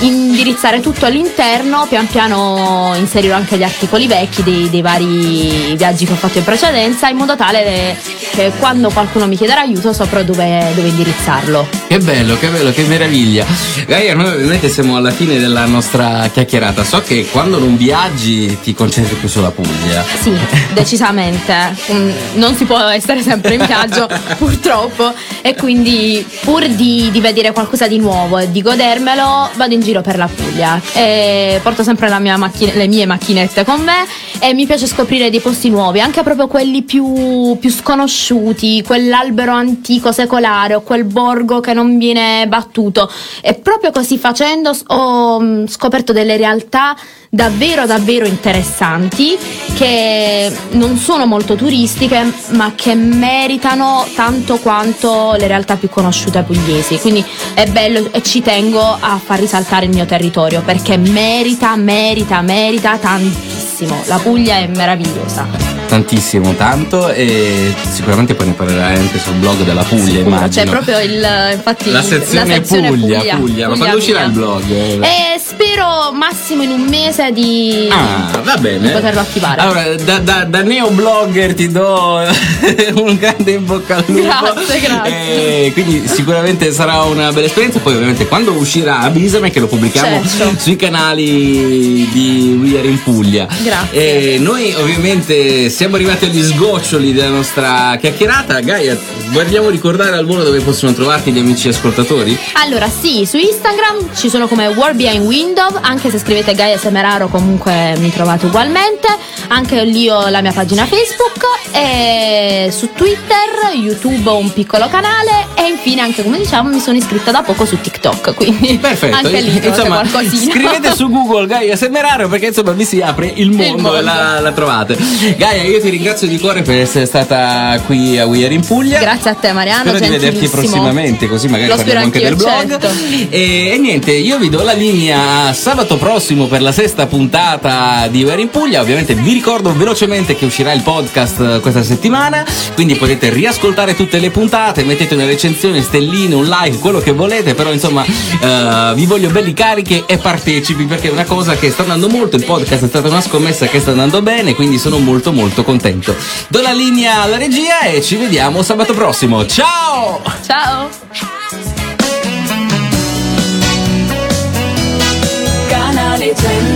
indirizzare tutto all'interno, pian piano inserirò anche gli articoli vecchi dei, dei vari viaggi che ho fatto in precedenza in modo tale che quando qualcuno mi chiederà aiuto saprò dove, dove indirizzarlo. Che bello, che bello, che meraviglia. Gaia, noi ovviamente siamo alla fine della nostra chiacchierata. So che quando non viaggi ti concentri più sulla Puglia. Sì, decisamente. Mm, Non si può essere sempre in viaggio, purtroppo. E quindi, pur di, di vedere qualcosa di nuovo e di godermelo, vado in giro per la Puglia. E porto sempre macchina- le mie macchinette con me e mi piace scoprire dei posti nuovi, anche proprio quelli più, più sconosciuti, quell'albero antico secolare o quel borgo che non viene battuto. E proprio così facendo ho scoperto delle realtà davvero davvero interessanti che non sono molto turistiche ma che meritano tanto quanto le realtà più conosciute pugliesi. Quindi è bello e ci tengo a far risaltare il mio territorio perché merita merita merita tantissimo. La Puglia è meravigliosa Tantissimo, tanto e sicuramente poi ne parlerai anche sul blog della Puglia, Sicuro, immagino. c'è proprio il infatti la sezione, sezione Puglia, Puglia, ma quando uscirà il blog? e spero massimo in un mese di, Ah, va bene. di poterlo attivare Allora, da, da, da neo blogger ti do un grande in bocca al lupo. Grazie, grazie. Eh, quindi sicuramente sarà una bella esperienza. Poi, ovviamente, quando uscirà, avvisami che lo pubblichiamo Certo. sui canali di We Are in Puglia. Grazie. E noi, ovviamente, siamo arrivati agli sgoccioli della nostra chiacchierata. Gaia, vogliamo ricordare al volo dove possono trovarti gli amici ascoltatori? Allora sì, su Instagram ci sono come World Behind Window, anche se scrivete Gaia Semeraro comunque mi trovate ugualmente, anche lì ho la mia pagina Facebook e su Twitter, YouTube ho un piccolo canale e infine anche come diciamo mi sono iscritta da poco su TikTok, quindi Perfetto, anche lì insomma, scrivete su Google Gaia Semeraro perché insomma vi si apre il mondo, mondo. e la, la trovate. Gaia, io ti ringrazio di cuore per essere stata qui a We Are in Puglia. Grazie a te Mariano, Spero di vederti prossimamente, così magari Lo parliamo anche del blog. certo. E, e niente, io vi do la linea sabato prossimo per la sesta puntata di We Are in Puglia. Ovviamente vi ricordo velocemente che uscirà il podcast eh, questa settimana, quindi potete riascoltare tutte le puntate, mettete una recensione, stelline, un like, quello che volete, però insomma eh, vi voglio belli carichi e partecipi perché è una cosa che sta andando molto, il podcast è stata una scommessa che sta andando bene, quindi sono molto molto contento. Do la linea alla regia e ci vediamo sabato prossimo. Ciao! Ciao! Canale 100